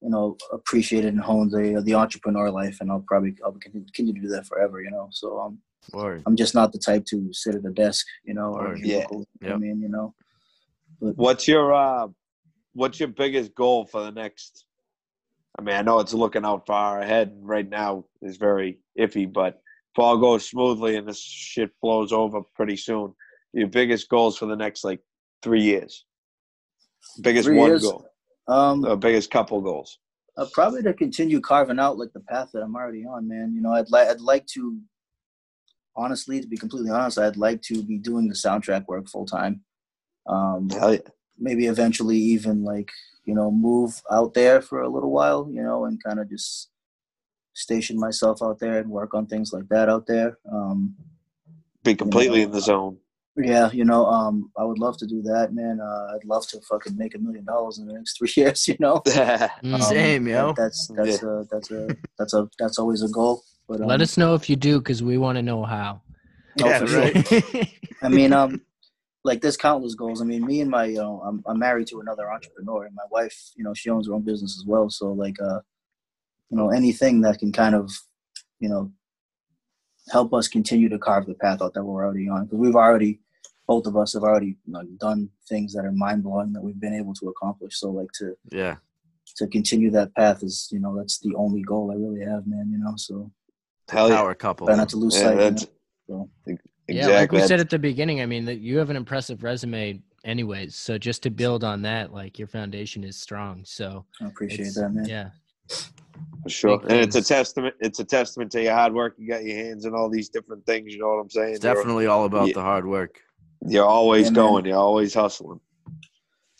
you know, appreciated and honed the the entrepreneur life, and I'll probably I'll continue to do that forever. You know, so um, Word. I'm just not the type to sit at a desk, you know, or a Yeah. cubicle. I mean, you know, but what's your uh, what's your biggest goal for the next? I mean, I know it's looking out far ahead. Right now is very iffy, but if all goes smoothly and this shit blows over pretty soon, your biggest goals for the next like three years. Biggest Three one years? goal, um, or biggest couple goals. Uh, probably to continue carving out like the path that I'm already on, man. You know, I'd like I'd like to, honestly, to be completely honest, I'd like to be doing the soundtrack work full time. Um, yeah. maybe eventually even like you know move out there for a little while, you know, and kind of just station myself out there and work on things like that out there. Um, Be completely know, in the zone. yeah, you know, um, I would love to do that, man. Uh, I'd love to fucking make a million dollars in the next [LAUGHS] three years, you know. [LAUGHS] Mm. Um, Same, yo. that- That's that's a that's a that's a that's always a goal. But um, Let us know if you do, because we want to know how. oh, Yeah, for sure. right. [LAUGHS] I mean, um, like there's countless goals. I mean, me and my, you know, I'm I'm married to another entrepreneur, and my wife, you know, she owns her own business as well. So like, uh, you know, anything that can kind of, you know, help us continue to carve the path out that we're already on, because we've already, both of us have already like, done things that are mind blowing that we've been able to accomplish. So like to yeah. to continue that path is, you know, that's the only goal I really have, man. You know, so Hell yeah. Power couple. try not to lose Yeah, sight. you know, so. Yeah, like we said at the beginning, I mean, that you have an impressive resume, anyways. So just to build on that, like your foundation is strong. So I appreciate that, man. Yeah, For sure, big and it's a testament. It's a testament to your hard work. You got your hands in all these different things. You know what I'm saying? It's You're- definitely all about Yeah. the hard work. You're, always Yeah, going. You're always hustling,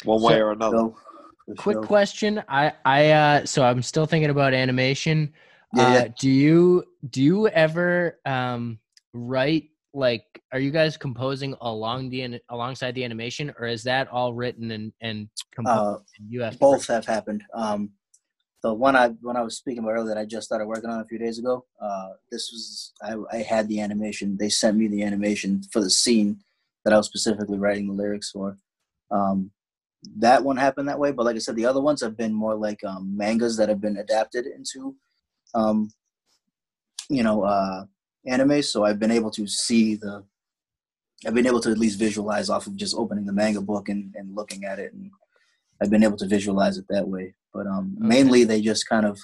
one way So- or another. So, quick sure. question. I I uh so I'm still thinking about animation. Yeah, uh, yeah. Do you do you ever um write like are you guys composing along the alongside the animation or is that all written and and composed Uh, and you have both have happened. Um, the one I when I was speaking about earlier that I just started working on a few days ago. Uh, this was I, I had the animation. They sent me the animation for the scene that I was specifically writing the lyrics for. Um, that one happened that way, but like I said, the other ones have been more like um, mangas that have been adapted into, um, you know, uh, anime. So I've been able to see the. I've been able to at least visualize off of just opening the manga book and, and looking at it and I've been able to visualize it that way. But um, Okay. mainly they just kind of,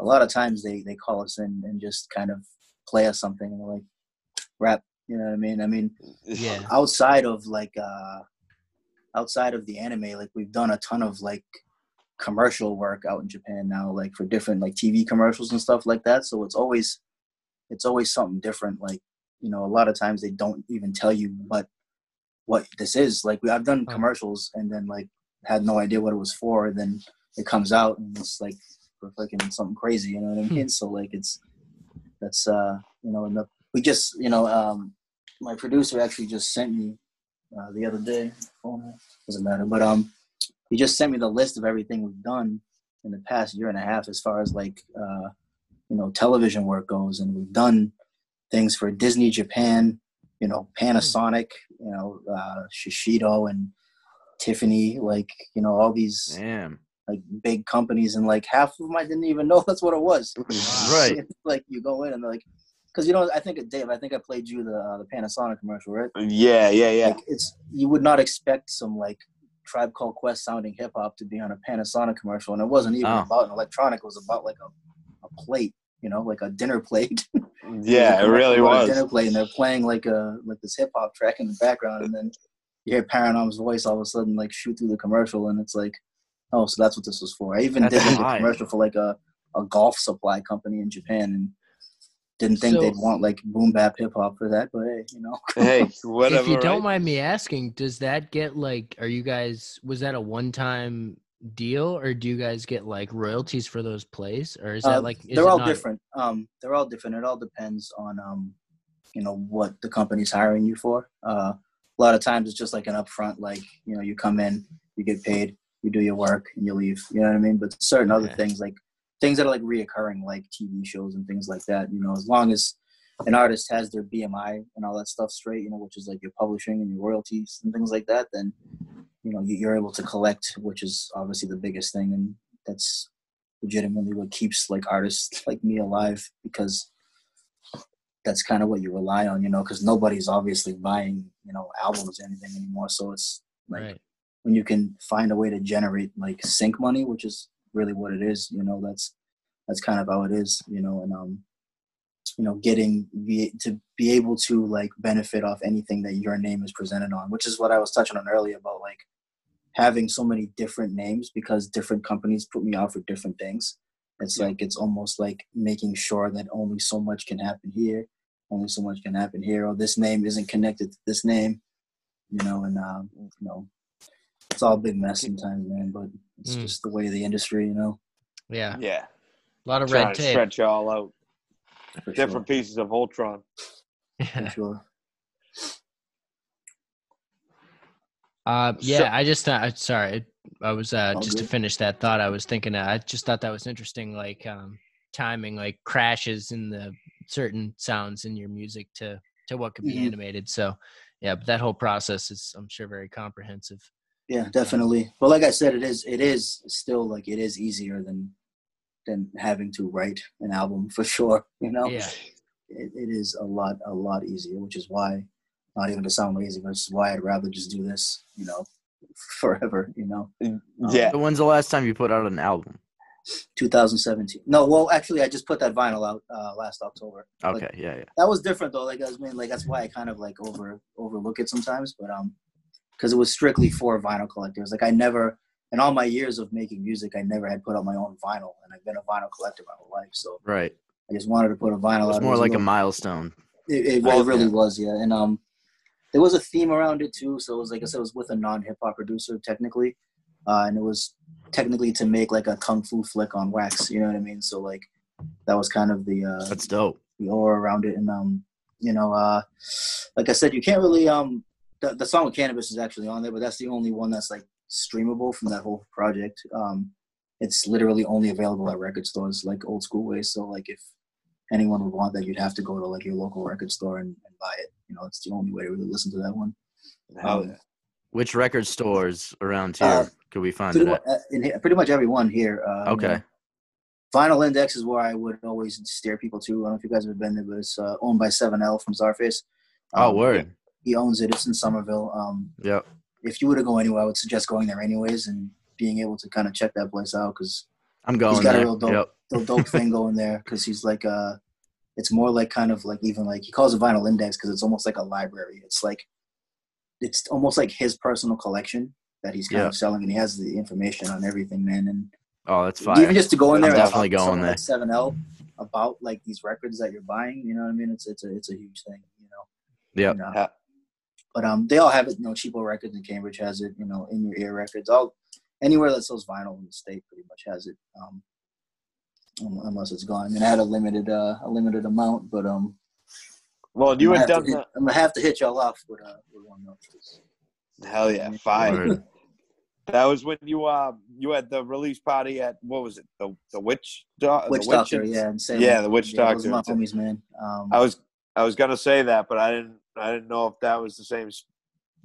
a lot of times they, they call us in and just kind of play us something and like rap. You know what I mean? I mean, Yeah. [LAUGHS] outside of like, uh, outside of the anime, like we've done a ton of like commercial work out in Japan now, like for different like TV commercials and stuff like that. So it's always, it's always something different. Like, you know, a lot of times they don't even tell you what, what this is. Like we, I've done commercials and then like had no idea what it was for. Then it comes out and it's like for fucking something crazy. You know what I Hmm. mean? So like it's that's uh you know and the, we just you know um my producer actually just sent me uh, the other day. Oh, doesn't matter. But um, he just sent me the list of everything we've done in the past year and a half, as far as like uh, you know television work goes, and we've done things for Disney Japan, you know Panasonic, you know uh, Shiseido and Tiffany, like you know all these Damn. like big companies, and like half of them I didn't even [LAUGHS] know that's what it was. Right. [LAUGHS] like you go in and they're like, because you know I think Dave, I think I played you the uh, the Panasonic commercial, right? Yeah, yeah, yeah. Like it's you would not expect some like Tribe Called Quest sounding hip hop to be on a Panasonic commercial, and it wasn't even Oh. about an electronic. It was about like a, a plate, you know, like a dinner plate. [LAUGHS] Yeah, it really About a Dinner plate, and they're playing like a like this hip hop track in the background, and then you hear Paranom's voice all of a sudden like shoot through the commercial, and it's like, oh, so that's what this was for. I even That's did like, a commercial for like a a golf supply company in Japan, and didn't think So- they'd want like boom bap hip hop for that, but hey, you know. [LAUGHS] Hey, [LAUGHS] whatever. if you don't right? mind me asking, does that get like? Are you guys? Was that a one-time deal, or do you guys get like royalties for those plays, or is that Uh, like? Is they're all not- different. Um, they're all different. It all depends on um, you know, what the company's hiring you for. Uh, a lot of times it's just like an upfront, like you know, you come in, you get paid, you do your work, and you leave. You know what I mean? But certain other things, like things that are like reoccurring, like TV shows and things like that. You know, as long as an artist has their BMI and all that stuff straight, you know, which is like your publishing and your royalties and things like that, then you know you- you're able to collect, which is obviously the biggest thing, and that's legitimately what keeps like artists like me alive because that's kind of what you rely on, you know, because nobody's obviously buying, you know, albums or anything anymore. So it's like Right. when you can find a way to generate like sync money, which is really what it is, you know, that's that's kind of how it is, you know, and um, you know, getting be, to be able to like benefit off anything that your name is presented on, which is what I was touching on earlier about like having so many different names because different companies put me out for different things. It's like it's almost like making sure that only so much can happen here, only so much can happen here, or this name isn't connected to this name, you know, and um, you know, it's all a big mess sometimes, man. But it's Mm. just the way of the industry, you know. Yeah, Yeah, a lot of trying red to tape. stretch you all out. For Different pieces of Ultron. sure. For sure. Uh, yeah, So- I just thought. Sorry, I was uh, All just to finish that thought. I was thinking. Uh, I just thought that was interesting. Like um, timing, like crashes in the certain sounds in your music to to what could be Mhm. animated. So, yeah, but that whole process is, I'm sure, very comprehensive. Yeah, definitely. But like I said, it is it is still like it is easier than than having to write an album for sure. You know, Yeah, it, it is a lot a lot easier, which is why not even to sound lazy, but it's why I'd rather just do this. You know, [LAUGHS] forever. You know, Yeah, when's the last time you put out an album? 2017. No, well, actually, I just put that vinyl out uh, last October. Like, Okay, yeah, yeah. that was different though. Like I was mean, like that's why I kind of like over overlook it sometimes. But um, because it was strictly for vinyl collectors. Like I never, in all my years of making music, I never had put out my own vinyl, and I've been a vinyl collector my whole life. So Right. I just wanted to put a vinyl It was out. more was like a little- milestone. It, it, Well, it really yeah. was, yeah. And um, there was a theme around it too. So it was like I said, it was with a non hip hop producer technically, uh, and it was technically to make like a kung fu flick on wax. You know what I mean? So like that was kind of the uh, That's dope. the aura around it and um you know uh like i said you can't really um the, the song with Canibus is actually on there but that's the only one that's like streamable from that whole project um it's literally only available at record stores like old school ways so like if anyone would want that you'd have to go to like your local record store and, and buy it you know it's the only way to really listen to that one Oh, Um, Which record stores around here Uh, could we find pretty, it much, at? uh, in, here- pretty much everyone here uh, you Okay. know, Vinyl Index is where I would always steer people to. I don't know if you guys have been there, but it's uh, owned by 7L from Czarface. Oh, Um, word. he owns it. It's in Somerville. Um, Yep. If you were to go anywhere, I would suggest going there anyways and being able to kind of check that place out because I'm going He's got a there. real dope- Yep. the dope thing [LAUGHS] going there because he's like uh it's more like kind of like even like he calls it vinyl index because it's almost like a library. It's like it's almost like his personal collection that he's kind Yeah. of selling and he has the information on everything, man. And Oh, that's fire. even just to go in there, I'm definitely talk to going someone there. Like Seven L about like these records that you're buying. You know what I mean? It's it's a it's a huge thing. You know. Yep. And, uh, Yeah. But um, they all have it. You know, Cheapo Records in Cambridge has it. You know, In Your Ear Records. All anywhere that sells vinyl in the state pretty much has it. Um, um, unless it's gone. I mean, I had a limited uh, a limited amount, but um, Well, you I'm had gonna, done have to hit. I'm gonna have to hit y'all off with uh with one though. 'cause Hell yeah, fire. [LAUGHS] That was when you uh you had the release party at what was it the the witch do- Witch the Doctor, witches? yeah, and Salem. Yeah, the Witch yeah, Those are my homies, man. Um, I was I was gonna say that, but I didn't I didn't know if that was the same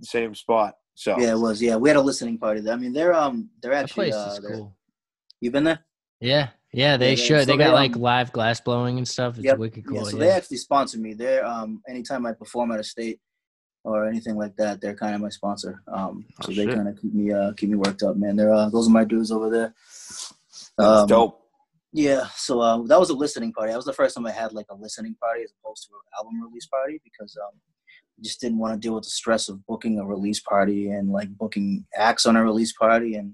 same spot. So yeah, it was. Yeah, we had a listening party. There. I mean, they're um, they're That actually. place Uh, is they're- cool. You been there? Yeah, yeah, they they- should. so they got they, like um, live glass blowing and stuff. It's Yep. wicked cool. Yeah, so yeah. they actually sponsor me. They're um, anytime I perform at a state or anything like that, they're kind of my sponsor. Um, Oh, so they kind of keep me uh, keep me worked up, man. They're uh, those are my dudes over there. that's Um, dope. Yeah, so uh, that was a listening party. That was the first time I had like a listening party as opposed to an album release party because um, I just didn't want to deal with the stress of booking a release party and like booking acts on a release party and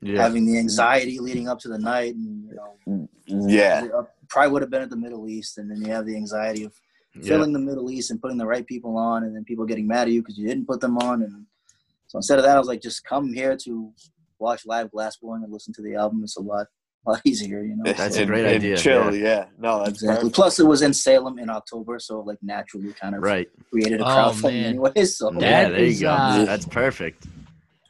Yeah. having the anxiety leading up to the night and you know Yeah. uh, probably would have been at the Middle East and then you have the anxiety of Yeah. filling the Middle East and putting the right people on and then people getting mad at you because you didn't put them on and so instead of that I was like just come here to watch live glass blowing and listen to the album. It's a lot [LAUGHS] lot easier, you know. That's so- a great And idea, Chill, yeah. No, that's Exactly. perfect. Plus, it was in Salem in October, so like naturally, kind of Right. created a Oh, crowd for man. anyway. [LAUGHS] So yeah, there is, you go. uh, That's perfect.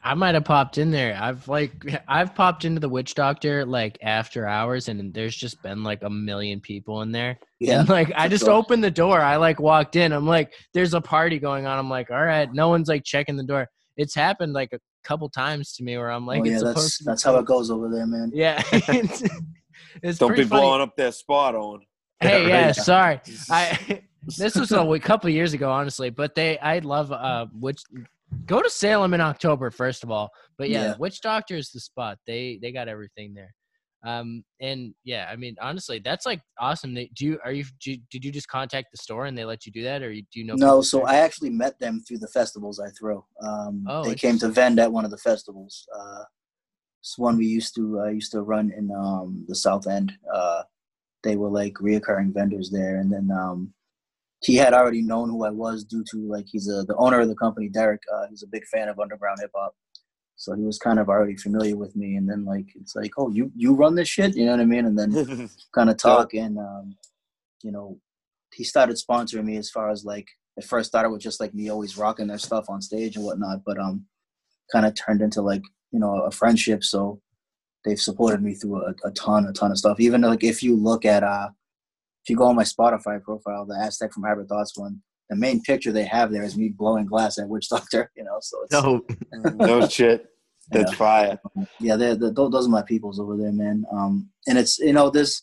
I might have popped in there. I've like [LAUGHS] I've popped into the witch doctor like after hours and there's just been like a million people in there. yeah, And like I just sure. opened the door. I like walked in. I'm like, there's a party going on. I'm like, all right, no one's like checking the door. It's happened like a couple times to me where I'm like, oh, yeah, it's that's to be that's how it goes over there, man. Yeah. [LAUGHS] it's [LAUGHS] it's Don't be funny. blowing up their spot, Owen. [LAUGHS] Hey, yeah, Right. sorry. I this was a couple years ago, honestly, but they I love uh which go to Salem in October first of all. But yeah, Yeah. Witch Doctor is the spot. They they got everything there. Um and yeah, I mean honestly, that's like awesome. They, do you are you do did you just contact the store and they let you do that, or you, do you know? No, so? I actually met them through the festivals I throw. Um, Oh, they came to vend at one of the festivals. Uh, it's one we used to I used to run in um, the South End. Uh, they were like reoccurring vendors there, and then um, he had already known who I was due to like he's a the owner of the company, Derek. Uh, he's a big fan of underground hip hop, so he was kind of already familiar with me. And then like it's like, oh, you you run this shit, you know what I mean? And then [LAUGHS] kind of talk and um, you know he started sponsoring me as far as like at first started with just like me always rocking their stuff on stage and whatnot but um kind of turned into like you know a friendship so they've supported me through a, a ton a ton of stuff even like if you look at uh if you go on my spotify profile the aztec from hybrid thoughts one the main picture they have there is me blowing glass at witch doctor [LAUGHS] you know so it's No. no shit. That's Yeah. fire. yeah, they're, they're, those are my peoples over there, man. Um, and it's you know this,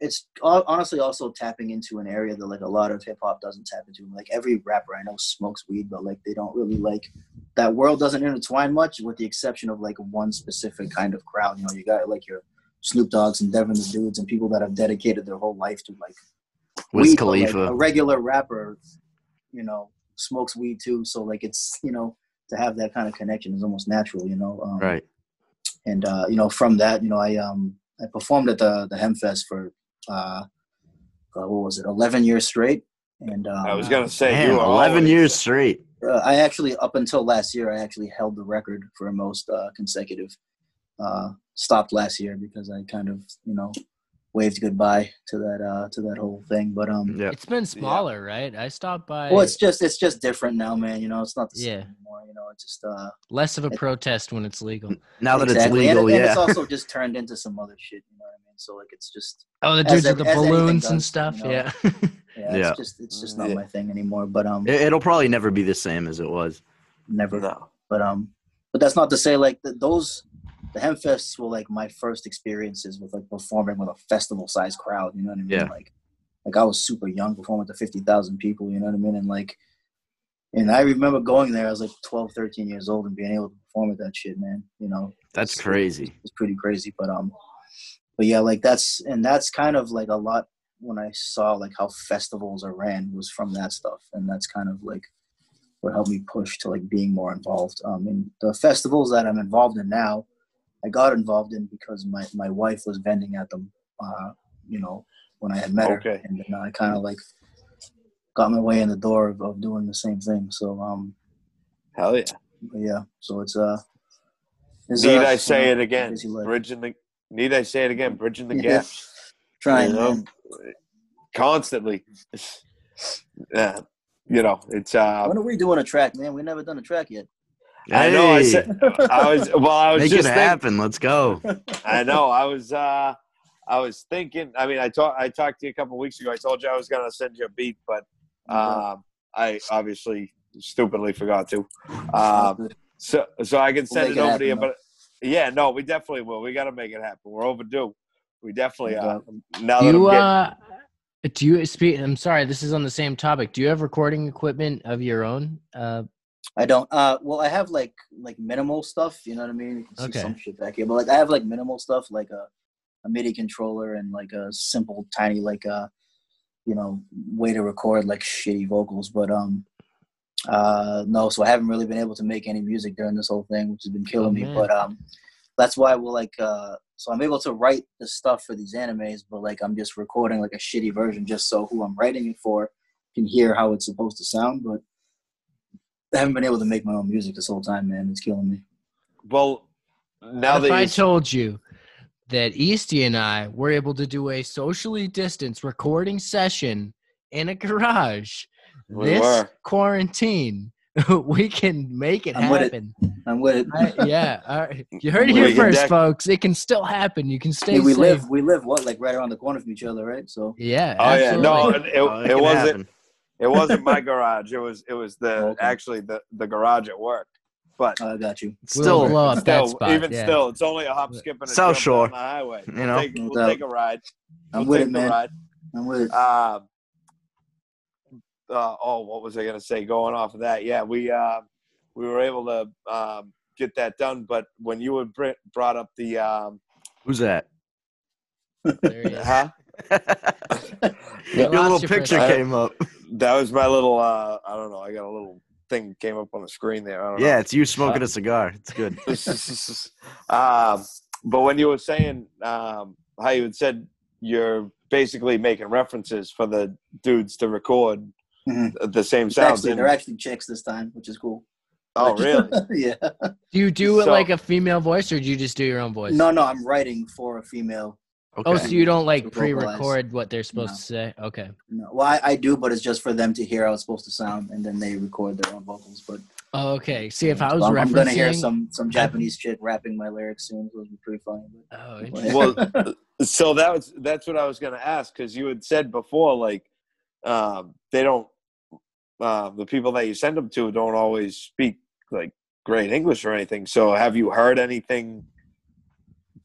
it's honestly also tapping into an area that like a lot of hip hop doesn't tap into. Like every rapper I know smokes weed, but like they don't really like that world doesn't intertwine much, with the exception of like one specific kind of crowd. You know, you got like your Snoop Dogs and Devin the Dudes and people that have dedicated their whole life to like Wiz weed, but, like, Khalifa. a regular rapper, you know, smokes weed too. So like it's you know to have that kind of connection is almost natural, you know. Um, Right. And uh, you know, from that, you know, I um I performed at the the Hempfest for uh, uh what was it, eleven years straight. And um, I was gonna say Man, you were 11 always- years straight. uh, I actually up until last year, I actually held the record for most uh, consecutive. Uh, stopped last year because I kind of you know waved goodbye to that uh, to that whole thing. But um, Yeah. it's been smaller, right? I stopped by. well, it's just it's just different now, man. You know, it's not the same Yeah. anymore. You know, it's just uh, less of a protest when it's legal. Now that exactly. it's legal, and, it- and yeah. it's also [LAUGHS] just turned into some other shit. You know what I mean? So like, it's just Oh, the dudes with the as anything balloons and stuff. you know. Yeah. yeah, [LAUGHS] Yeah. it's just it's just not Yeah. my thing anymore. But um, It, it'll probably never be the same as it was. never. though But um, but that's not to say like the, those the Hempfests were like my first experiences with like performing with a festival sized crowd. You know what I mean? Yeah. Like, like I was super young performing to fifty thousand people. You know what I mean? And like, and I remember going there. I was like 12, 13 years old and being able to perform at that shit, man. You know, That's It's- crazy. It's pretty crazy. But um, but yeah, like that's and that's kind of like a lot when I saw like how festivals are ran was from that stuff, and that's kind of like what helped me push to like being more involved. Um, in the festivals that I'm involved in now, I got involved in because my my wife was vending at them. Uh, you know, when I had met her, and then I kind of like got my way in the door of, of doing the same thing. So um, Hell yeah. yeah, so it's uh. it's, Need uh, I say you it again? Bridging the need I say it again? Bridging the gaps. [LAUGHS] Trying, you know? Constantly. Yeah. you know, it's uh, When are we doing a track, man? We never done a track yet. I know. I said I was well. I was make it just thinking, happen. Let's go. I know. I was. uh I was thinking. I mean, I talked. I talked to you a couple weeks ago. I told you I was going to send you a beat, but um, I obviously stupidly forgot to. Um, so, so I can send make it it over to you. happen, But yeah, no, we definitely will. We got to make it happen. We're overdue. We definitely No are. Now that you I'm getting, uh, do you speak? I'm sorry, this is on the same topic. Do you have recording equipment of your own? Uh, I don't. Uh, well, I have like like minimal stuff. You know what I mean? See Okay. some shit back here, but like I have like minimal stuff, like a a MIDI controller and like a simple, tiny, like a you know way to record like shitty vocals. But um, uh, no. So I haven't really been able to make any music during this whole thing, which has been killing Oh, me. But um, that's why we're like uh, so I'm able to write the stuff for these animes, but like I'm just recording like a shitty version just so who I'm writing it for can hear how it's supposed to sound, but. I haven't been able to make my own music this whole time, man. It's killing me. well, now if that I told you that Easty and I were able to do a socially distanced recording session in a garage We this were. quarantine, [LAUGHS] we can make it I'm with it. happen. I'm with it. I, yeah, all right. you heard it here first, dec- folks. It can still happen. You can stay Hey, we safe. live, we live what, like right around the corner from each other, right? So Yeah. oh yeah, no, it, Oh, it, can wasn't. happen. It wasn't my [LAUGHS] garage. It was. It was the Okay. actually the the garage at work. But I got you. We'll Still, blow up that still, spot. even yeah. still, it's only a hop, skip, and a South jump Shore, down the highway. you We'll know? take, we'll doubt. take a ride. I'm We'll with it, man. ride. I'm with it. Um, uh, oh, what was I going to say? Going off of that, yeah, we uh, we were able to um, get that done. But when you had br- brought up the, um, Who's that? There he is. huh? [LAUGHS] Your little you for a picture came up. That was my little. Uh, I don't know. I got a little thing came up on the screen there. I don't Yeah, know. it's you smoking a cigar. It's good. [LAUGHS] um, but when you were saying um, how you had said you're basically making references for the dudes to record Mhm. the same It's sounds. Actually, and- they're actually chicks this time, which is cool. oh, [LAUGHS] really? yeah. Do you do it So- like a female voice, or do you just do your own voice? No, no, I'm writing for a female. Okay. Oh, so you don't like pre-record what they're supposed No. to say? Okay. No, well, I, I do, but it's just for them to hear how it's supposed to sound, and then they record their own vocals. But Oh, okay. See, if I was So I'm, I'm gonna hear some some Japanese chick rapping my lyrics soon. So it'll be pretty funny. But, Oh, interesting. well, so that was that's what I was going to ask because you had said before, like um, they don't. Uh, the people that you send them to don't always speak like great English or anything. So, have you heard anything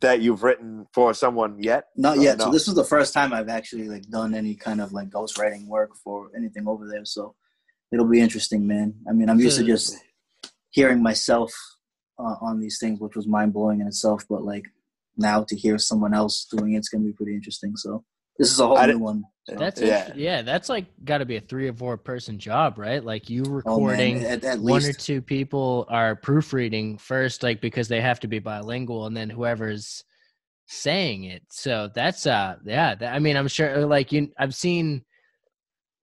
that you've written for someone yet? Not yet. no. So this is the first time I've actually like done any kind of like ghostwriting work for anything over there. So it'll be interesting, man. I mean, I'm used to just hearing myself uh, on these things, which was mind blowing in itself. But like now to hear someone else doing it, it's gonna be pretty interesting. So this is a whole I new di- one. So, That's Yeah. yeah. yeah, that's like got to be a three or four person job, right? Like you oh, man, recording at, at one or two people are proofreading first, like because they have to be bilingual, and then whoever's saying it. So that's uh, yeah. That, I mean, I'm sure like you, I've seen.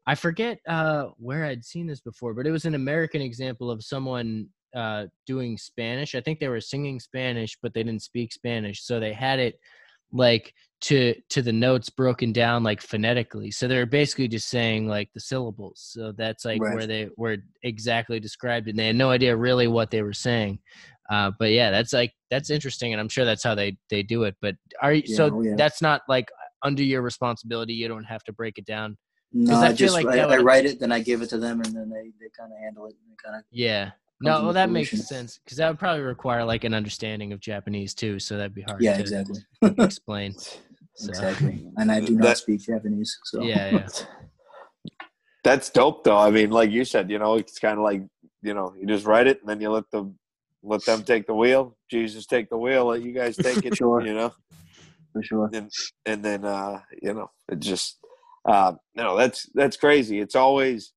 I forget uh where I'd seen this before, but it was an American example of someone uh doing Spanish. I think they were singing Spanish, but they didn't speak Spanish, so they had it like to to the notes broken down like phonetically. So they're basically just saying like the syllables. So that's like Right. where they were exactly described, and they had no idea really what they were saying. Uh, but yeah, that's like that's interesting, and I'm sure that's how they they do it. But are you Yeah, so oh, yeah. that's not like under your responsibility? You don't have to break it down. no, I I, just like I, I write it, then I give it to them, and then they, they kind of handle it. And kind of Yeah. Comes No, well, that makes sense because that would probably require like an understanding of Japanese too. So that'd be hard. yeah, to exactly, Explain. [LAUGHS] So, exactly. And I [LAUGHS] do not That- speak Japanese, so Yeah, yeah. [LAUGHS] That's dope, though. I mean, like you said, you know, it's kind of like you know, you just write it and then you let them let them take the wheel. Jesus, take the wheel. Let you guys take it. Sure. You know. for sure. and and then uh you know it just uh no that's that's crazy it's always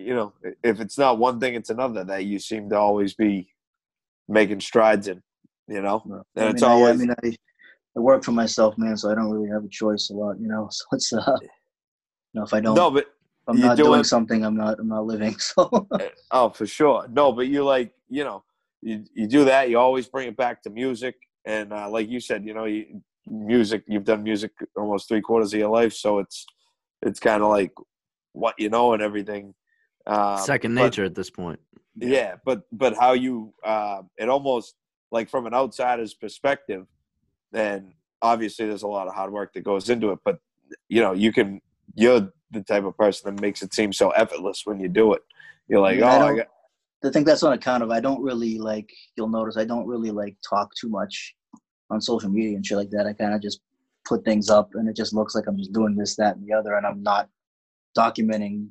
you know if it's not one thing it's another that you seem to always be making strides in you know and I it's mean, I- always I, mean, I, I work for myself, man, so I don't really have a choice a lot, you know. [LAUGHS] So it's uh, you know, if I don't, no but I'm not do doing something, I'm not, I'm not living. [LAUGHS] So oh for sure no but you like you know you you do that you always bring it back to music and uh like you said you know you music you've done music almost three quarters of your life so it's it's kind of like what you know and everything Um, Second but- nature at this point. yeah but but how you uh it almost like from an outsider's perspective and obviously there's a lot of hard work that goes into it but you know you can you're the type of person that makes it seem so effortless when you do it you're like Yeah, I oh I don't- got, I think that's on account of I don't really like. You'll notice I don't really like talk too much on social media and shit like that. I kind of just put things up, and it just looks like I'm just doing this, that, and the other, and I'm not documenting.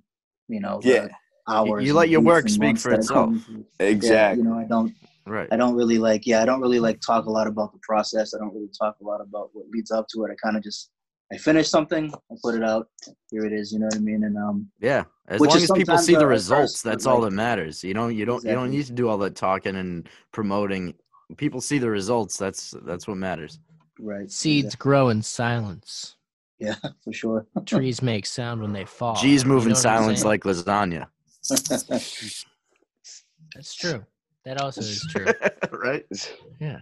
You know, the Yeah. Hours. you let your work speak for itself. exactly Yeah, you know, I don't. Right. I don't really like. Yeah, I don't really like talk a lot about the process. I don't really talk a lot about what leads up to it. I kind of just. I finish something, I put it out. Here it is. You know what I mean? And um, Yeah. As Which long as people see the a- a results, first, but, that's all like- that matters. You don't you don't you don't need to do all that talking and promoting. People see the results. That's that's what matters. right. Seeds grow in silence. Yeah, [LAUGHS] for sure. Trees make sound when they fall. G's You move in know what silence like lasagna. That's true. That also is true. [LAUGHS] right? Yeah.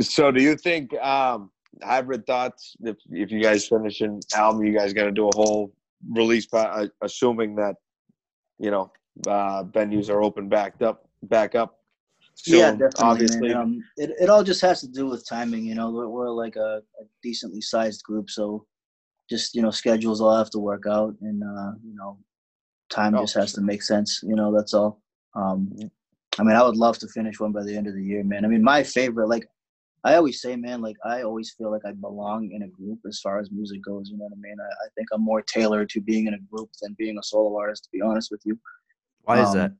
so do you think um hybrid thoughts if if you guys finish an album you guys got to do a whole release pa- uh, assuming that you know uh venues are open backed up back up yeah, soon, definitely. obviously Man. Um, it it all just has to do with timing. You know, we're, we're like a, a decently sized group, so just you know, schedules all have to work out, and uh, you know, time Oh, just has to make sense. You know, that's all. Um, I mean, I would love to finish one by the end of the year, man. I mean, my favorite, like I always say, man, like I always feel like I belong in a group as far as music goes. You know what I mean? I, I think I'm more tailored to being in a group than being a solo artist. To be honest with you. Why is Um, that?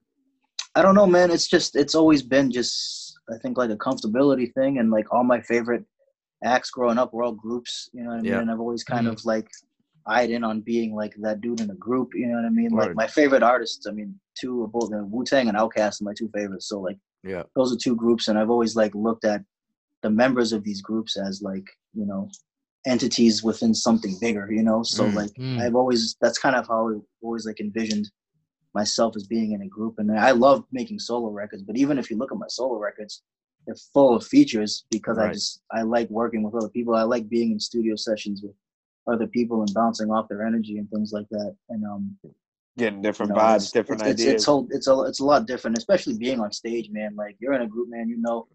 I don't know, man. It's just it's always been just I think like a comfortability thing, and like all my favorite acts growing up were all groups. You know what I mean? Yeah. And I've always kind of like eyed in on being like that dude in a group. You know what I mean? Like my favorite artists. I mean, two of both Wu Tang and Outkast are my two favorites. So like Yeah. those are two groups, and I've always like looked at the members of these groups as like you know entities within something bigger. You know, so Mm. like Mm. I've always that's kind of how I always like envisioned myself as being in a group and I love making solo records but even if you look at my solo records they're full of features because I just I like working with other people I like being in studio sessions with other people and bouncing off their energy and things like that. And um getting different you know, vibes it's- different it's, ideas it's, it's, whole, it's a it's a lot different especially being on stage man. Like you're in a group man you know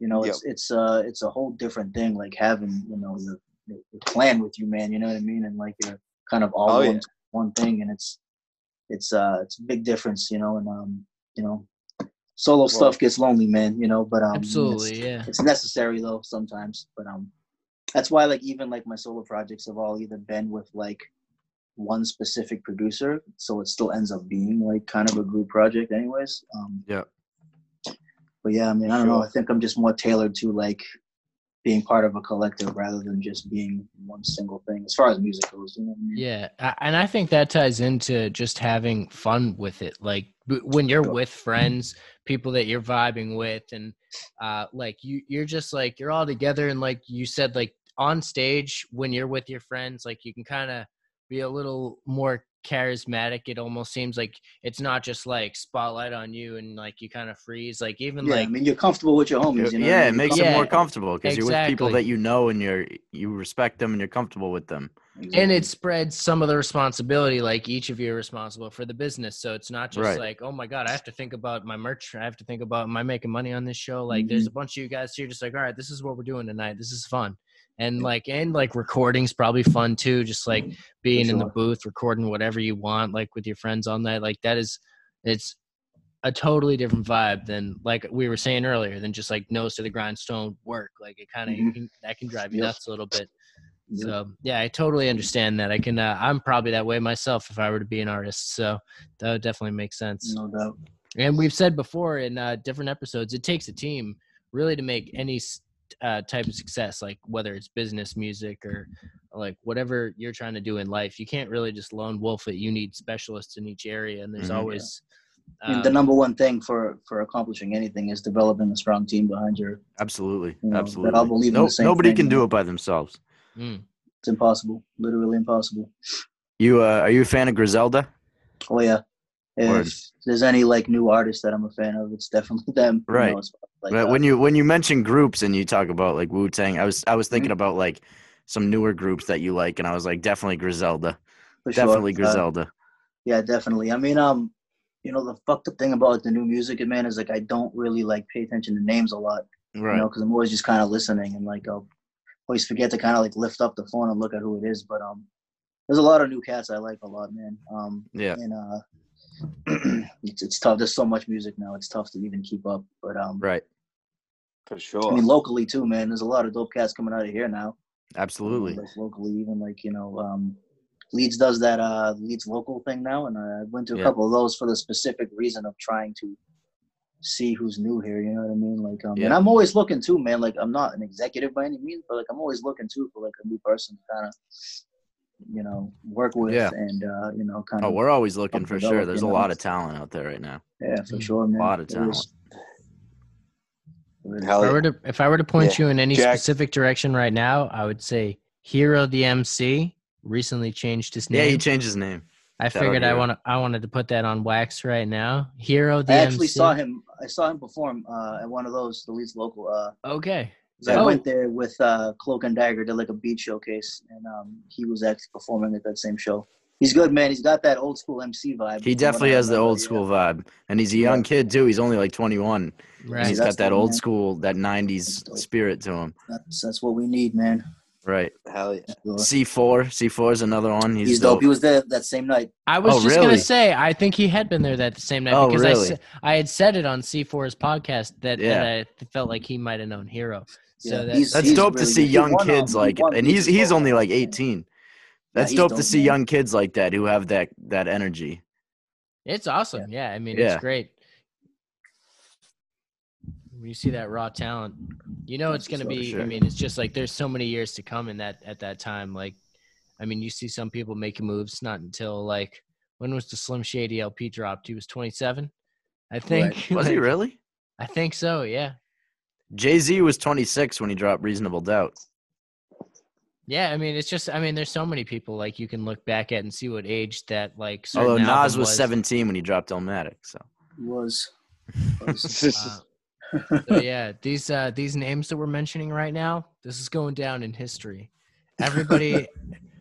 you know it's it's uh it's a whole different thing like having you know your, your your clan with you man you know what I mean? And like you're kind of all Oh, one, yeah. one thing and it's it's uh it's a big difference you know? And um you know solo stuff gets lonely man you know? But um it's- Absolutely. Yeah. it's necessary though sometimes. But um that's why like even like my solo projects have all either been with like one specific producer so it still ends up being like kind of a group project anyways um Yeah. but yeah i mean i don't know i think i'm just more tailored to like being part of a collective rather than just being one single thing as far as music goes you know I mean? Yeah, and I think that ties into just having fun with it. Like when you're with friends, people that you're vibing with, and uh, like you, you're just like you're all together, and like you said, like on stage when you're with your friends, like you can kind of be a little more charismatic. It almost seems like it's not just like spotlight on you, and like you kind of freeze. Like even yeah like i mean you're comfortable with your homies you know yeah, mean? it You're makes Yeah. it more comfortable. comfortable because you're with people that you know and you're you respect them and you're comfortable with them. and it spreads some of the responsibility like each of you are responsible for the business so it's not just Right. like oh my god i have to think about my merch i have to think about am i making money on this show like there's mm-hmm. a bunch of you guys here just like all right this is what we're doing tonight this is fun and like and like recording's probably fun too just like being in the booth recording whatever you want like with your friends on that like that is it's a totally different vibe than like we were saying earlier than just like nose to the grindstone work like it kind of Mhm. that can drive you Yep. nuts a little bit Yep. so yeah, I totally understand that. I can. Uh, I'm probably that way myself if I were to be an artist. So that would definitely make sense. no doubt And we've said before in uh, different episodes, it takes a team really to make any uh, type of success, like whether it's business, music, or like whatever you're trying to do in life. You can't really just lone wolf it. You need specialists in each area, and there's Mhm. always. I mean, the um, number one thing for for accomplishing anything is developing a strong team behind your Absolutely, You know, that absolutely. all believe in No, the same nobody thing, can do know? it by themselves. mm. it's impossible literally impossible You uh, are you a fan of Griselda? oh yeah if Word. there's any like new artist that i'm a fan of it's definitely them you Right. know, as far as, like, But uh, when you when you mention groups and you talk about like Wu Tang, I was I was Mm-hmm. thinking about like some newer groups that you like, and I was like definitely Griselda, for sure, definitely uh, Griselda. Yeah, definitely. I mean, um, you know, the fucked up thing about the new music, man, is like I don't really like pay attention to names a lot, Right. you know, because I'm always just kind of listening and like I'll always forget to kind of like lift up the phone and look at who it is. But um, there's a lot of new cats I like a lot, man. Um, yeah. and uh, [CLEARS THROAT] it's it's tough. There's so much music now. It's tough to even keep up. But um, Right. For sure. I mean, locally too, man. There's a lot of dope cats coming out of here now. Absolutely. Like locally, even like you know, um, Leeds does that uh Leeds local thing now, and I went to a Yeah. couple of those for the specific reason of trying to see who's new here. You know what I mean? Like, um, and I'm always looking too, man. Like, I'm not an executive by any means, but like, I'm always looking too for like a new person to kind of, you know, work with Yeah. and uh, you know, kind of. Oh, we're always looking for develop, sure. There's a you know. lot of talent out there right now. yeah, for sure, man. A lot of There is. Hell If I were to if I were to point Yeah. you in any Jack- specific direction right now, I would say Hero the MC recently changed his name. Yeah, he changed his name. I Shout out figured I Hero. want I wanted to put that on wax right now. Hero the I actually MC. saw him. I saw him perform uh, at one of those, the Leeds local. Uh, Okay. 'cause I Oh. went there with uh, Cloak and Dagger, did like a beat showcase, and um, he was actually performing at that same show. He's good, man. He's got that old school MC vibe. He definitely has the remember, old yeah. school vibe, and he's a young Yeah. kid too. He's only like 21. and Right. He's That's got that old man. school, that 90s spirit to him. That's, that's what we need, man. Right. Hell yeah. C4, C4 is another one. He's, He's dope. He was there that same night. I was Oh, just really? gonna say I think he had been there that same night Oh, because I, really? sa- I had said it on C4's podcast that, Yeah. that I felt like he might have known Hero. So Yeah, that, he's- That's dope to see good. Young won, kids he like, won and he's Beats he's only like 18. That's dope to see man. young kids like that who have that that energy. it's awesome. Yeah, I mean Yeah. it's great. When you see that raw talent, you know it's gonna sure, be. I mean, it's just like there's so many years to come in that at that time. Like, I mean, you see some people making moves not until like when was the Slim Shady LP dropped? He was 27, I think. [LAUGHS] Was he really? I think so. Yeah. Jay Z was 26 when he dropped Reasonable Doubt. Yeah, I mean, it's just, I mean, there's so many people like you can look back at and see what age that like. Although certain Nas album was 17 when he dropped Illmatic. So He was. was [LAUGHS] Uh, [LAUGHS] so yeah, these uh these names that we're mentioning right now, this is going down in history. Everybody,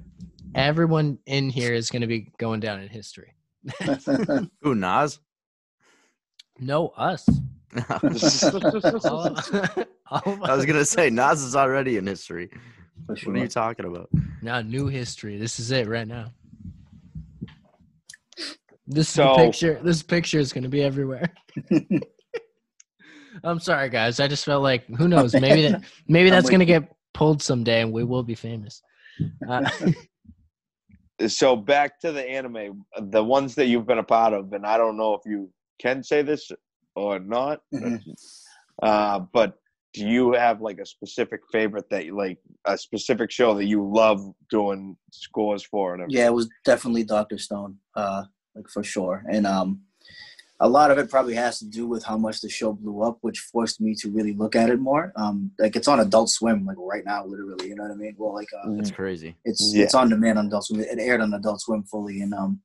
[LAUGHS] everyone in here is going to be going down in history. who Nas? No, us. All, all I was gonna say Nas is already in history. For What are you talking about? Now, new history. This is it right now. This So- picture. This picture is going to be everywhere. [LAUGHS] I'm sorry, guys. I just felt like who knows? [LAUGHS] Maybe that maybe that's going to get pulled someday, and we will be famous. Uh, [LAUGHS] so back to the anime, the ones that you've been a part of, and I don't know if you can say this or not, Mhm. uh, but do you have like a specific favorite that you like a specific show that you love doing scores for? And everything? Yeah, it was definitely Doctor Stone, uh, like for sure. And um, a lot of it probably has to do with how much the show blew up, which forced me to really look at it more. Um, like it's on Adult Swim, like right now, literally. You know what I mean? Well, like uh, That's crazy. it's Yeah. it's on demand on Adult Swim. It aired on Adult Swim fully, and um,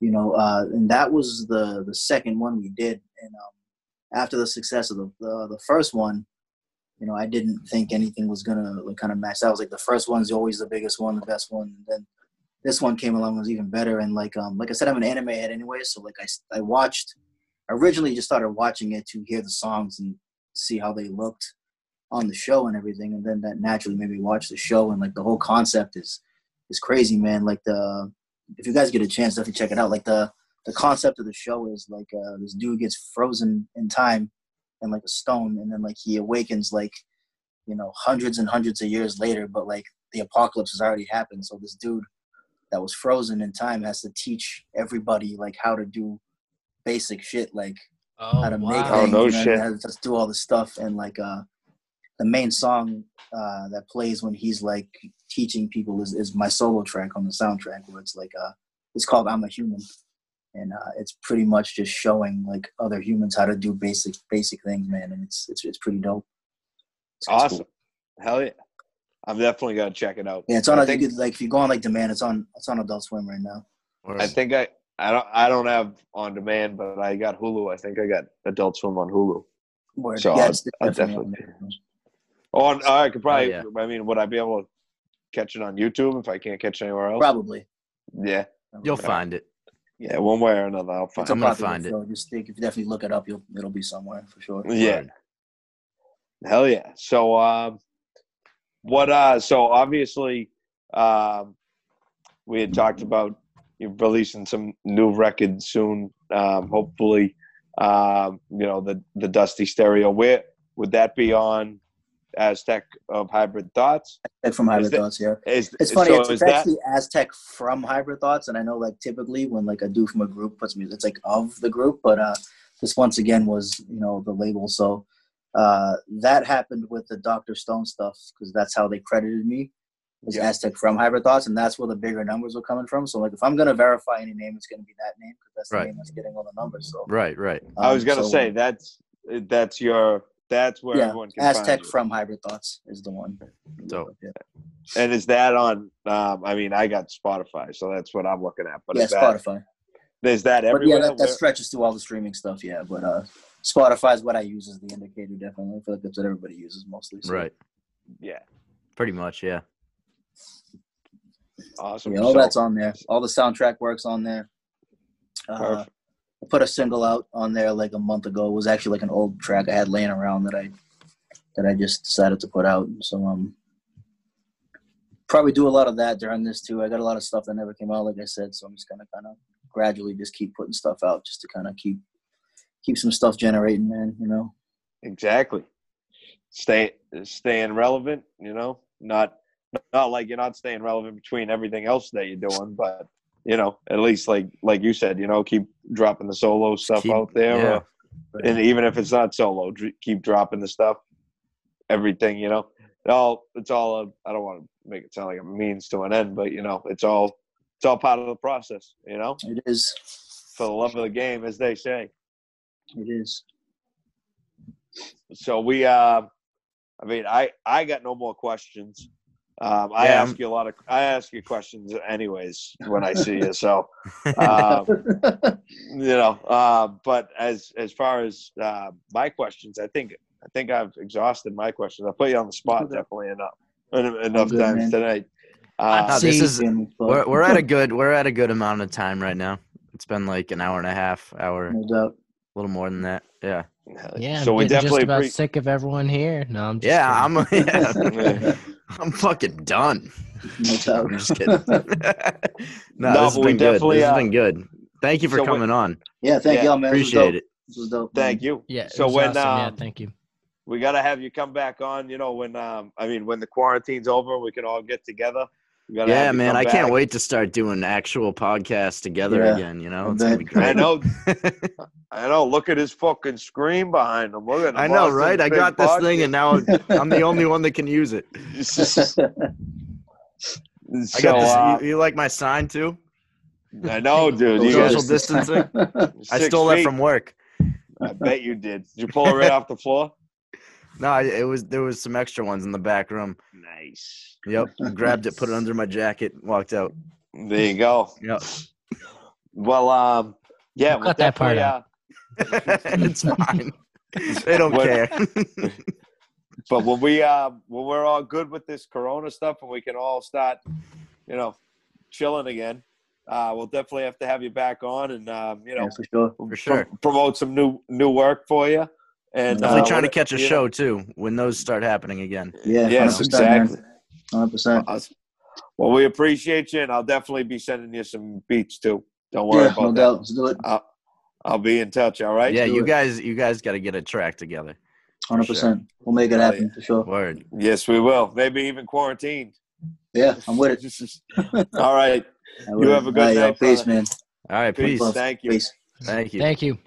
you know, uh, and that was the the second one we did. And um, after the success of the, the the first one, you know, I didn't think anything was gonna like kind of match. That was like the first one's always the biggest one, the best one. And then this one came along was even better. And like um, like I said, I'm an anime head anyway, so like I I watched. Originally just started watching it to hear the songs and see how they looked on the show and everything, and then that naturally made me watch the show. And like the whole concept is is crazy, man. Like the if you guys get a chance, definitely check it out. Like the the concept of the show is like uh, this dude gets frozen in time and like a stone, and then like he awakens like you know hundreds and hundreds of years later, but like the apocalypse has already happened. So this dude that was frozen in time has to teach everybody like how to do basic shit, like oh, how to make Oh, things, no you know, shit. how to just do all this stuff and like uh the main song uh that plays when he's like teaching people is, is my solo track on the soundtrack where it's like uh it's called I'm a Human and uh it's pretty much just showing like other humans how to do basic basic things man and it's it's, it's pretty dope It's- it's awesome. cool. Hell yeah. I'm definitely gonna check it out. yeah it's on I I think, think like if you go on like demand it's on it's on adult swim right now I think I I don't I don't have on demand, but I got Hulu. I think I got Adult Swim on Hulu. Word. So yeah, I'll- it's I'll definitely on. Oh, I could probably. yeah. I mean, would I be able to catch it on YouTube if I can't catch it anywhere else? probably Yeah. You'll Okay. find it. Yeah, one way or another, I'll find. It's a I'm gonna find it. show. Just think if you definitely look it up, you'll it'll be somewhere for sure. Yeah. Hell yeah. So um what uh so obviously um we had talked about you releasing some new records soon. Um hopefully um you know the the Dusty Stereo. Where would that be on Aztec of Hybrid Thoughts? Aztec from Hybrid that- Thoughts, yeah. Is It's funny. so it's is it's that actually Aztec from Hybrid Thoughts, and I know like typically when like a dude from a group puts music, it's like of the group. But uh, this once again was you know the label. So uh, that happened with the Doctor Stone stuff because that's how they credited me was Yeah. Aztec from Hybrid Thoughts, and that's where the bigger numbers were coming from. So like if I'm gonna verify any name, it's gonna be that name because that's the Right. name that's getting all the numbers. So Right, right. I was um, gonna so, say that's that's your that's where yeah, everyone can Aztec find you. from Hybrid Thoughts is the one. Dope. Yeah, And is that on? Um, I mean, I got Spotify, so that's what I'm looking at. But yeah is that Spotify. is that But yeah, that, that stretches to all the streaming stuff. Yeah, but uh, Spotify is what I use as the indicator. Definitely, I feel like that's what everybody uses mostly. So, Right. yeah, Pretty much, yeah. awesome. Yeah, all So- that's on there. All the soundtrack works on there. Uh, Perfect. Put a single out on there like a month ago. It was actually like an old track I had laying around that I that I just decided to put out. So um, probably do a lot of that during this too. I got a lot of stuff that never came out, like I said. So I'm just gonna kind of gradually just keep putting stuff out, just to kind of keep keep some stuff generating, man. You know. exactly. Stay staying relevant. You know, not not like you're not staying relevant between everything else that you're doing, but you know, at least like like you said, you know, keep dropping the solo stuff keep- out there, yeah. or, and even if it's not solo, dr- keep dropping the stuff. Everything, you know, it all it's all. A, I don't want to make it sound like a means to an end, but you know, it's all it's all part of the process. You know, It is. for the love of the game, as they say. It is. So we, uh, I mean, I I got no more questions. Um, I Yeah, ask I'm- you a lot of I ask you questions anyways when I see you. So, [LAUGHS] um, you know, uh, but as as far as uh, my questions, I think I think I've exhausted my questions. I put you on the spot definitely enough enough good, times man. tonight. Uh, See- this is we're we're at a good we're at a good amount of time right now. It's been like an hour and a half, hour, a no doubt. little more than that. Yeah. Yeah, so I'm we definitely just about appre- sick of everyone here. No, I'm just Yeah, kidding. I'm yeah. [LAUGHS] [LAUGHS] [LAUGHS] I'm fucking done. No doubt. [LAUGHS] I'm just kidding. [LAUGHS] no, No, this has but we been good. definitely, This has uh, been good. Thank you for so we- coming on. yeah, thank Yeah, y'all, man. Appreciate it. This was dope. Thank you. Yeah. So when awesome. yeah, um, thank you. we got to have you come back on. You know, when um, I mean, when the quarantine's over, we can all get together. We gotta Yeah, man. come I can't wait to start doing actual podcasts together Yeah, again. You know, I it's gonna be great. I know, [LAUGHS] I know. Look at his fucking screen behind him. Look at. I know, right? I got this thing, and now I'm the only one that can use it. [LAUGHS] [LAUGHS] I so, got this. uh, you, you like my sign too? I know, dude. You Social guys, distancing. I six stole that from work. I bet you did. Did you pull it right off the floor? No, it was there was some extra ones in the back room. Nice. Yep, grabbed it, put it [LAUGHS] under my jacket, walked out. There you go. Yep, Well, um, yeah, Cut we'll that part definitely, out. uh, [LAUGHS] it's fine. [LAUGHS] They don't What- care. but when we uh when we're all good with this corona stuff and we can all start you know chilling again uh we'll definitely have to have you back on and um you know yeah, for sure. For sure. pro- promote some new new work for you and Definitely uh, trying to catch a you know, show too when those start happening again. Yeah, yes 100%, exactly Hundred percent. Well we appreciate you and i'll definitely be sending you some beats too don't worry Yeah, about no that. Let's do it. I'll, I'll be in touch all right Yeah, do you it. guys, you guys got to get a track together. Hundred percent. We'll make it Hell happen for sure. Word. yes we will maybe even quarantined Yeah, I'm with it. [LAUGHS] all right You have a good All right, yo, night, Peace, man. All right, Peace. peace. Thank you. Peace. Thank you. Thank you.